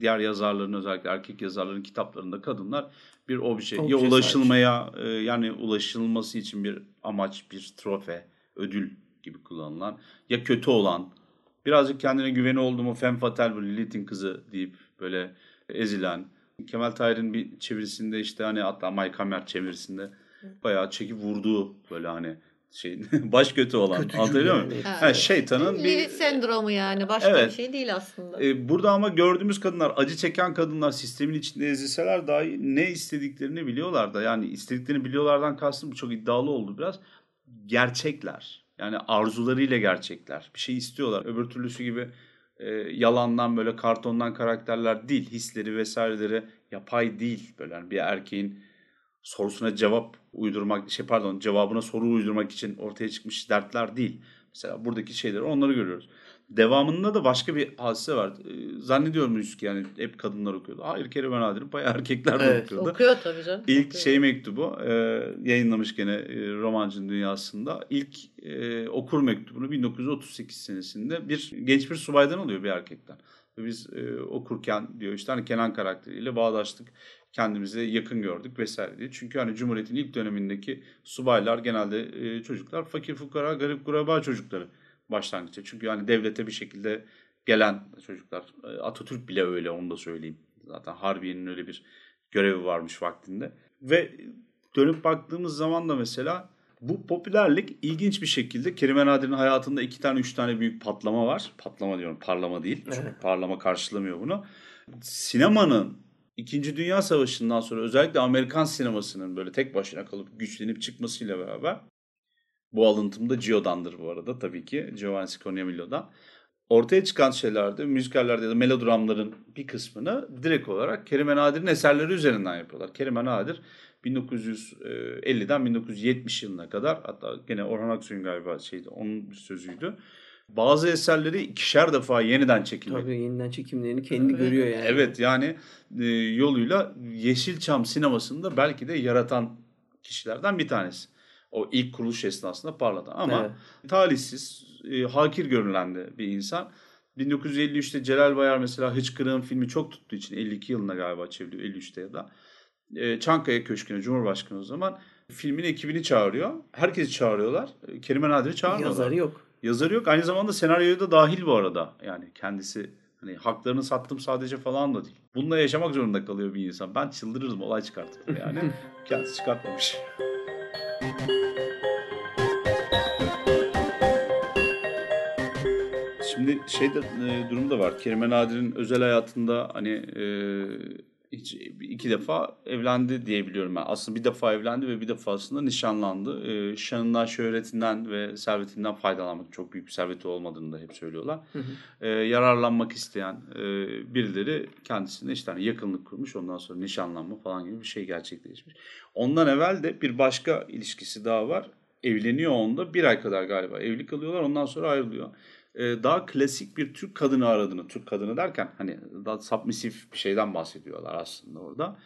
diğer yazarların özellikle erkek yazarların kitaplarında kadınlar bir obje. Obje ya ulaşılmaya e, yani ulaşılması için bir amaç, bir trofe, ödül gibi kullanılan ya kötü olan birazcık kendine güveni oldu mu femme fatale böyle Lilith'in kızı deyip böyle ezilen Kemal Tahir'in bir çevirisinde işte hani hatta Mike Hammer çevirisinde bayağı çekip vurduğu böyle hani şey baş kötü olan Kötücül anlatabiliyor yani. muyum? Evet. Ha, şeytanın bir Lilith sendromu yani. Başka Evet. bir şey değil aslında. e, burada ama gördüğümüz kadınlar, acı çeken kadınlar sistemin içinde ezilseler dahi ne istediklerini biliyorlar da. Yani istediklerini biliyorlardan kastım bu çok iddialı oldu biraz. Gerçekler. Yani arzularıyla gerçekler. Bir şey istiyorlar. Öbür türlüsü gibi e, yalandan böyle kartondan karakterler değil. Hisleri vesaireleri yapay değil. Böyle hani bir erkeğin sorusuna cevap uydurmak, şey pardon cevabına soru uydurmak için ortaya çıkmış dertler değil. Mesela buradaki şeyleri onları görüyoruz. Devamında da başka bir hadise var. Ee, zannediyorum ki yani hep kadınlar okuyordu. Hayır Kerem Nadir'in bayağı erkekler de Evet. okuyordu. Okuyor tabii canım. İlk Okuyor. şey mektubu e, yayınlamış gene e, romancının dünyasında. İlk e, okur mektubunu 1938 senesinde bir genç bir subaydan alıyor bir erkekten. Biz e, okurken diyor işte hani Kenan karakteriyle bağdaştık. Kendimize yakın gördük vesaire diye. Çünkü hani Cumhuriyet'in ilk dönemindeki subaylar genelde e, çocuklar fakir fukara garip kuraba çocukları başlangıçta. Çünkü hani devlete bir şekilde gelen çocuklar. E, Atatürk bile öyle onu da söyleyeyim. Zaten Harbiye'nin öyle bir görevi varmış vaktinde. Ve dönüp baktığımız zaman da mesela bu popülerlik ilginç bir şekilde Kerime Nadir'in hayatında iki tane üç tane büyük patlama var. Patlama diyorum parlama değil. Çünkü Evet. parlama karşılamıyor bunu. Sinemanın İkinci Dünya Savaşı'ndan sonra özellikle Amerikan sinemasının böyle tek başına kalıp güçlenip çıkmasıyla beraber bu alıntım da Gio'dandır bu arada tabii ki. Giovanni Scognamilo'dan. Ortaya çıkan şeylerde, müzikallerde ya da melodramların bir kısmını direkt olarak Kerime Nadir'in eserleri üzerinden yapıyorlar. Kerime Nadir 1950'den 1970 yılına kadar hatta gene Orhan Aksoy'un galiba şeydi onun bir sözüydü. Bazı eserleri ikişer defa yeniden çekilmek Tabii yeniden çekimlerini kendi görüyor yani. Evet yani e, yoluyla Yeşilçam sinemasında belki de yaratan kişilerden bir tanesi. O ilk kuruluş esnasında parlatan ama Evet. talihsiz, e, hakir görülen bir insan. 1953'te Celal Bayar mesela Hıçkırık'ın filmi çok tuttuğu için 52 yılına galiba çevriliyor 53'te ya da. E, Çankaya Köşkü'ne Cumhurbaşkanı o zaman filmin ekibini çağırıyor. Herkesi çağırıyorlar. E, Kerime Nadir'i çağırmıyorlar. Yazarı yok. Yazarı yok. Aynı zamanda senaryoya da dahil bu arada. Yani kendisi hani haklarını sattım sadece falan da değil. Bununla yaşamak zorunda kalıyor bir insan. Ben çıldırırım olay çıkartırım yani. Kendisi çıkartmamış. Şimdi şeyde e, durum da var. Kerime Nadir'in özel hayatında hani e, hiç iki defa evlendi diye biliyorum ben. Aslında bir defa evlendi ve bir defasında nişanlandı. E, şanından, şöhretinden ve servetinden faydalanmak çok büyük bir serveti olmadığını da hep söylüyorlar. E, yararlanmak isteyen e, birileri kendisine işte hani yakınlık kurmuş. Ondan sonra nişanlanma falan gibi bir şey gerçekleşmiş. Ondan evvel de bir başka ilişkisi daha var. evleniyor onda bir ay kadar galiba evlilik kalıyorlar ondan sonra ayrılıyor. Ee, daha klasik bir Türk kadını aradığını, Türk kadını derken hani daha submisif bir şeyden bahsediyorlar aslında orada.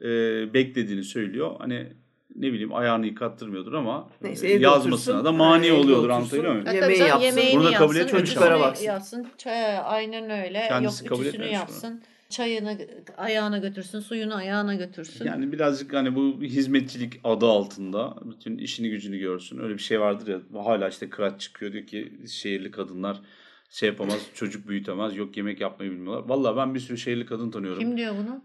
Ee, beklediğini söylüyor. Hani ne bileyim ayağını yıkattırmıyordur ama Neyse, e, yazmasına otursun. da mani oluyordur anlatabiliyor muyum? Ya Yemeği yapsın, yemeğini bunu da kabul etmemiş ama. baksın. yapsın. Çay, aynen öyle. Kendisi Yok kabul ütüsünü yapsın. Çayını ayağına götürsün, suyunu ayağına götürsün. Yani birazcık hani bu hizmetçilik adı altında bütün işini gücünü görsün. Öyle bir şey vardır ya hala işte kıraç çıkıyor diyor ki şehirli kadınlar şey yapamaz, çocuk büyütemez, yok yemek yapmayı bilmiyorlar. Vallahi ben bir sürü şehirli kadın tanıyorum. Kim diyor bunu?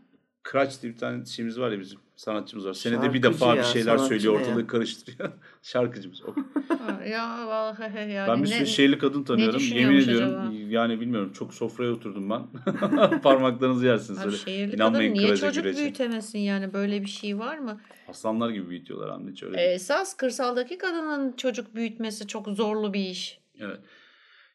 Kıraç diye bir tane şeyimiz var ya bizim sanatçımız var. Senede bir Şarkıcı defa bir ya, şeyler sanatçı söylüyor, ne ya? ortalığı karıştırıyor. Şarkıcımız. O. Ya vallahi yani ben bir ne- sürü şehirli kadın tanıyorum. Yemin ediyorum acaba? yani bilmiyorum çok sofraya oturdum ben. Parmaklarınızı yersiniz. Abi öyle. şehirli İnanmayın kadın niye çocuk güreşe. büyütemesin yani böyle bir şey var mı? Aslanlar gibi büyütüyorlar anne hiç öyle Ee, Esas kırsaldaki kadının çocuk büyütmesi çok zorlu bir iş. Evet.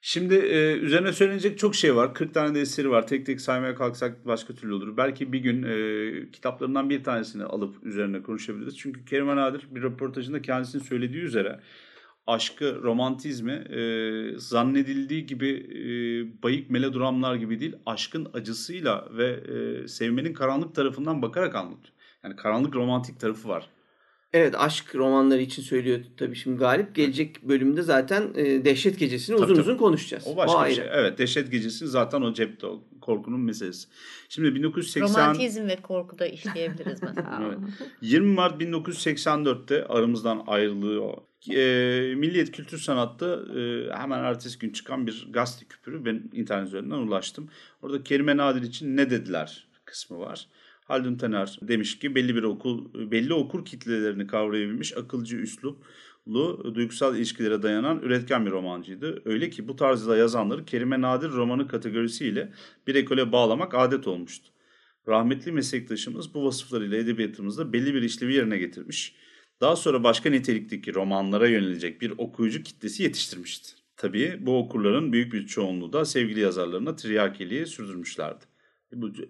Şimdi e, üzerine söylenecek çok şey var. 40 tane de eseri var. Tek tek saymaya kalksak başka türlü olur. Belki bir gün e, kitaplarından bir tanesini alıp üzerine konuşabiliriz. Çünkü Kerem Nadir bir röportajında kendisinin söylediği üzere aşkı, romantizmi e, zannedildiği gibi e, bayık melodramlar gibi değil, aşkın acısıyla ve e, sevmenin karanlık tarafından bakarak anlatıyor. Yani karanlık romantik tarafı var. Evet aşk romanları için söylüyor tabii şimdi Galip. Gelecek bölümde zaten e, Dehşet Gecesi'ni Tabii, uzun tabii. uzun konuşacağız. O başka bir ayrı. şey. Evet, Dehşet Gecesi zaten o cepte o korkunun meselesi. Şimdi 1980 Romantizm ve korku da işleyebiliriz mesela. Evet. 20 Mart 1984'te aramızdan ayrılıyor. E, Milliyet Kültür Sanat'ta e, hemen ertesi gün çıkan bir gazete küpürü ben internet üzerinden ulaştım. Orada Kerime Nadir için ne dediler kısmı var. Haldun Taner demiş ki belli bir okul belli okur kitlelerini kavrayabilmiş akılcı üsluplu duygusal ilişkilere dayanan üretken bir romancıydı. Öyle ki bu tarzda yazanları Kerime Nadir romanı kategorisiyle bir ekole bağlamak adet olmuştu. Rahmetli meslektaşımız bu vasıflarıyla edebiyatımızda belli bir işlevi yerine getirmiş. Daha sonra başka nitelikteki romanlara yönelecek bir okuyucu kitlesi yetiştirmişti. Tabii bu okurların büyük bir çoğunluğu da sevgili yazarlarına tiryakiliği sürdürmüşlerdi.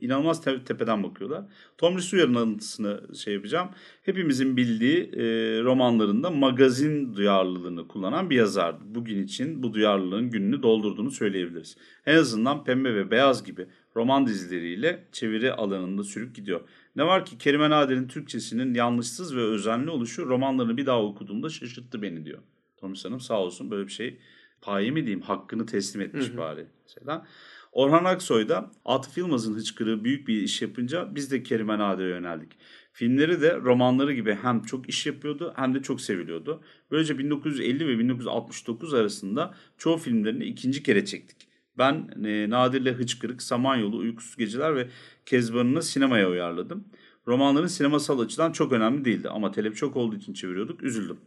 İnanılmaz te- tepeden bakıyorlar. Tom Sawyer alıntısını şey yapacağım. Hepimizin bildiği e, romanlarında magazin duyarlılığını kullanan bir yazardı. Bugün için bu duyarlılığın gününü doldurduğunu söyleyebiliriz. En azından Pembe ve Beyaz gibi roman dizileriyle çeviri alanında sürüp gidiyor. Ne var ki Kerime Nadir'in Türkçesinin yanlışsız ve özenli oluşu romanlarını bir daha okuduğumda şaşırttı beni diyor. Thomas Hanım sağ olsun böyle bir şey paye mi diyeyim hakkını teslim etmiş Hı hı. bari. Mesela. Orhan Aksoy da Atıf Yılmaz'ın hıçkırığı büyük bir iş yapınca biz de Kerime Nadir'e yöneldik. Filmleri de romanları gibi hem çok iş yapıyordu hem de çok seviliyordu. Böylece 1950 ve 1969 arasında çoğu filmlerini ikinci kere çektik. Ben e, Nadir'le Hıçkırık, Samanyolu, Uykusuz Geceler ve Kezban'ını sinemaya uyarladım. Romanların sinemasal açıdan çok önemli değildi ama telep çok olduğu için çeviriyorduk. Üzüldüm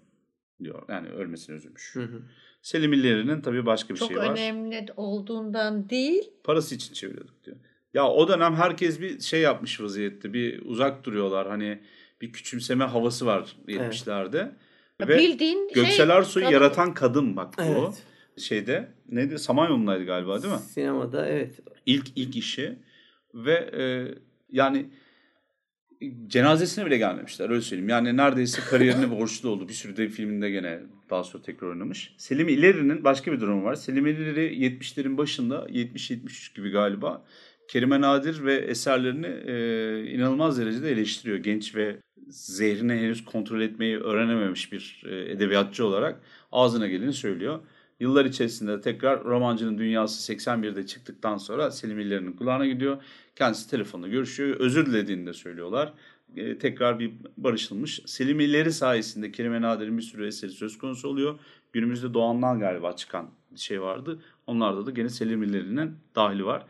diyor. Yani ölmesine üzülmüş. Hı hı. Selim İlleri'nin tabii başka bir Çok şey var. önemli olduğundan değil. Parası için çeviriyorduk diyor. Ya o dönem herkes bir şey yapmış vaziyette. Bir uzak duruyorlar. Hani bir küçümseme havası var 70'lerde. Ya Ve Bildiğin Göksel şey. Arsoy'u kadın- yaratan kadın bak bu. Evet. Şeyde neydi? Samanyolu'ndaydı galiba değil mi? Sinemada evet. İlk ilk işi ve e, yani cenazesine bile gelmemişler öyle söyleyeyim. Yani neredeyse kariyerine borçlu oldu. Bir sürü de filminde gene daha sonra tekrar oynamış. Selim İleri'nin başka bir durumu var. Selim İleri 70'lerin başında 70-73 gibi galiba Kerime Nadir ve eserlerini e, inanılmaz derecede eleştiriyor. Genç ve zehrini henüz kontrol etmeyi öğrenememiş bir e, edebiyatçı olarak ağzına geleni söylüyor. Yıllar içerisinde tekrar romancının dünyası 81'de çıktıktan sonra Selim İlleri'nin kulağına gidiyor. Kendisi telefonla görüşüyor. Özür dilediğini de söylüyorlar. E, tekrar bir barışılmış. Selim İlleri sayesinde Kerime Nadir'in bir sürü eseri söz konusu oluyor. Günümüzde Doğan'dan galiba çıkan şey vardı. Onlarda da gene Selim İlleri'nin dahili var.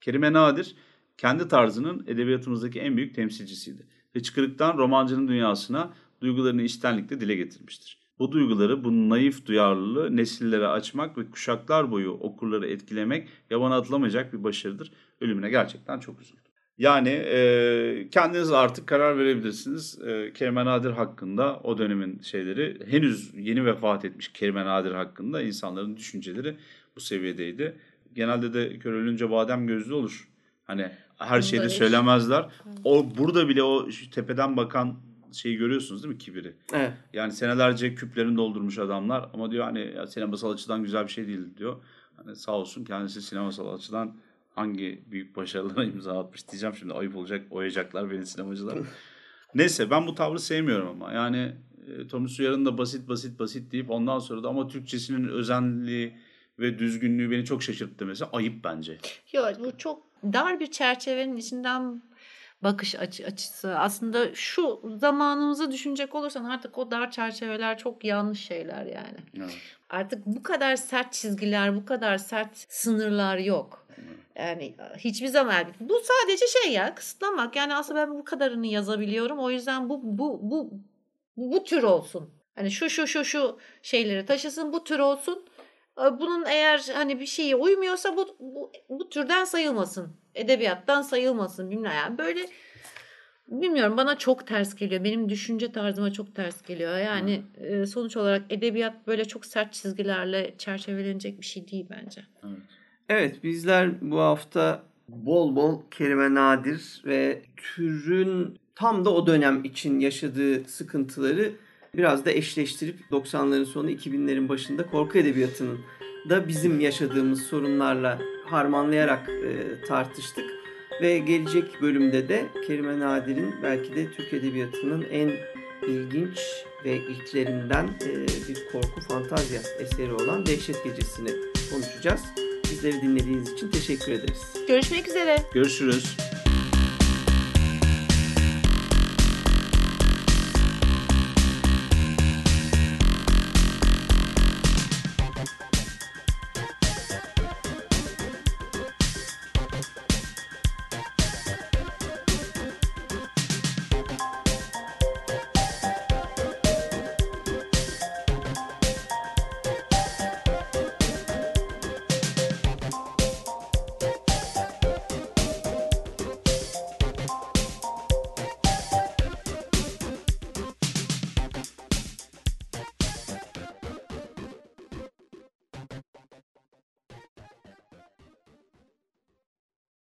Kerime Nadir kendi tarzının edebiyatımızdaki en büyük temsilcisiydi. Hıçkırıktan romancının dünyasına duygularını içtenlikle dile getirmiştir. Bu duyguları, bu naif duyarlılığı nesillere açmak ve kuşaklar boyu okurları etkilemek yabana atılamayacak bir başarıdır. Ölümüne gerçekten çok üzüldüm. Yani e, kendiniz artık karar verebilirsiniz. E, Kerime Nadir hakkında o dönemin şeyleri henüz yeni vefat etmiş Kerime Nadir hakkında insanların düşünceleri bu seviyedeydi. Genelde de kör ölünce badem gözlü olur. Hani her şeyde hiç- söylemezler. O burada bile o tepeden bakan şeyi görüyorsunuz değil mi kibiri? Evet. Yani senelerce küplerini doldurmuş adamlar ama diyor hani ya sinemasal açıdan güzel bir şey değil diyor. Hani sağ olsun kendisi sinemasal açıdan hangi büyük başarılara imza atmış diyeceğim şimdi ayıp olacak oyacaklar beni sinemacılar. Neyse ben bu tavrı sevmiyorum ama yani e, Thomas Uyar'ın da basit basit basit deyip ondan sonra da ama Türkçesinin özenliği ve düzgünlüğü beni çok şaşırttı mesela ayıp bence. Yok bu çok dar bir çerçevenin içinden bakış açı, açısı. Aslında şu zamanımızı düşünecek olursan artık o dar çerçeveler çok yanlış şeyler yani. Evet. Artık bu kadar sert çizgiler, bu kadar sert sınırlar yok. Yani hiçbir zaman bu sadece şey ya kısıtlamak. Yani aslında ben bu kadarını yazabiliyorum. O yüzden bu bu bu bu tür olsun. Hani şu şu şu şu şeyleri taşısın bu tür olsun. Bunun eğer hani bir şeye uymuyorsa bu, bu, bu türden sayılmasın. Edebiyattan sayılmasın bilmem yani böyle bilmiyorum bana çok ters geliyor. Benim düşünce tarzıma çok ters geliyor. Yani e, sonuç olarak edebiyat böyle çok sert çizgilerle çerçevelenecek bir şey değil bence. Evet. Evet bizler bu hafta bol bol kelime nadir ve türün tam da o dönem için yaşadığı sıkıntıları biraz da eşleştirip 90'ların sonu 2000'lerin başında korku edebiyatının da bizim yaşadığımız sorunlarla harmanlayarak e, tartıştık. Ve gelecek bölümde de Kerime Nadir'in belki de Türk Edebiyatı'nın en ilginç ve ilklerinden e, bir korku fantazya eseri olan Dehşet Gecesi'ni konuşacağız. Bizleri dinlediğiniz için teşekkür ederiz. Görüşmek üzere. Görüşürüz.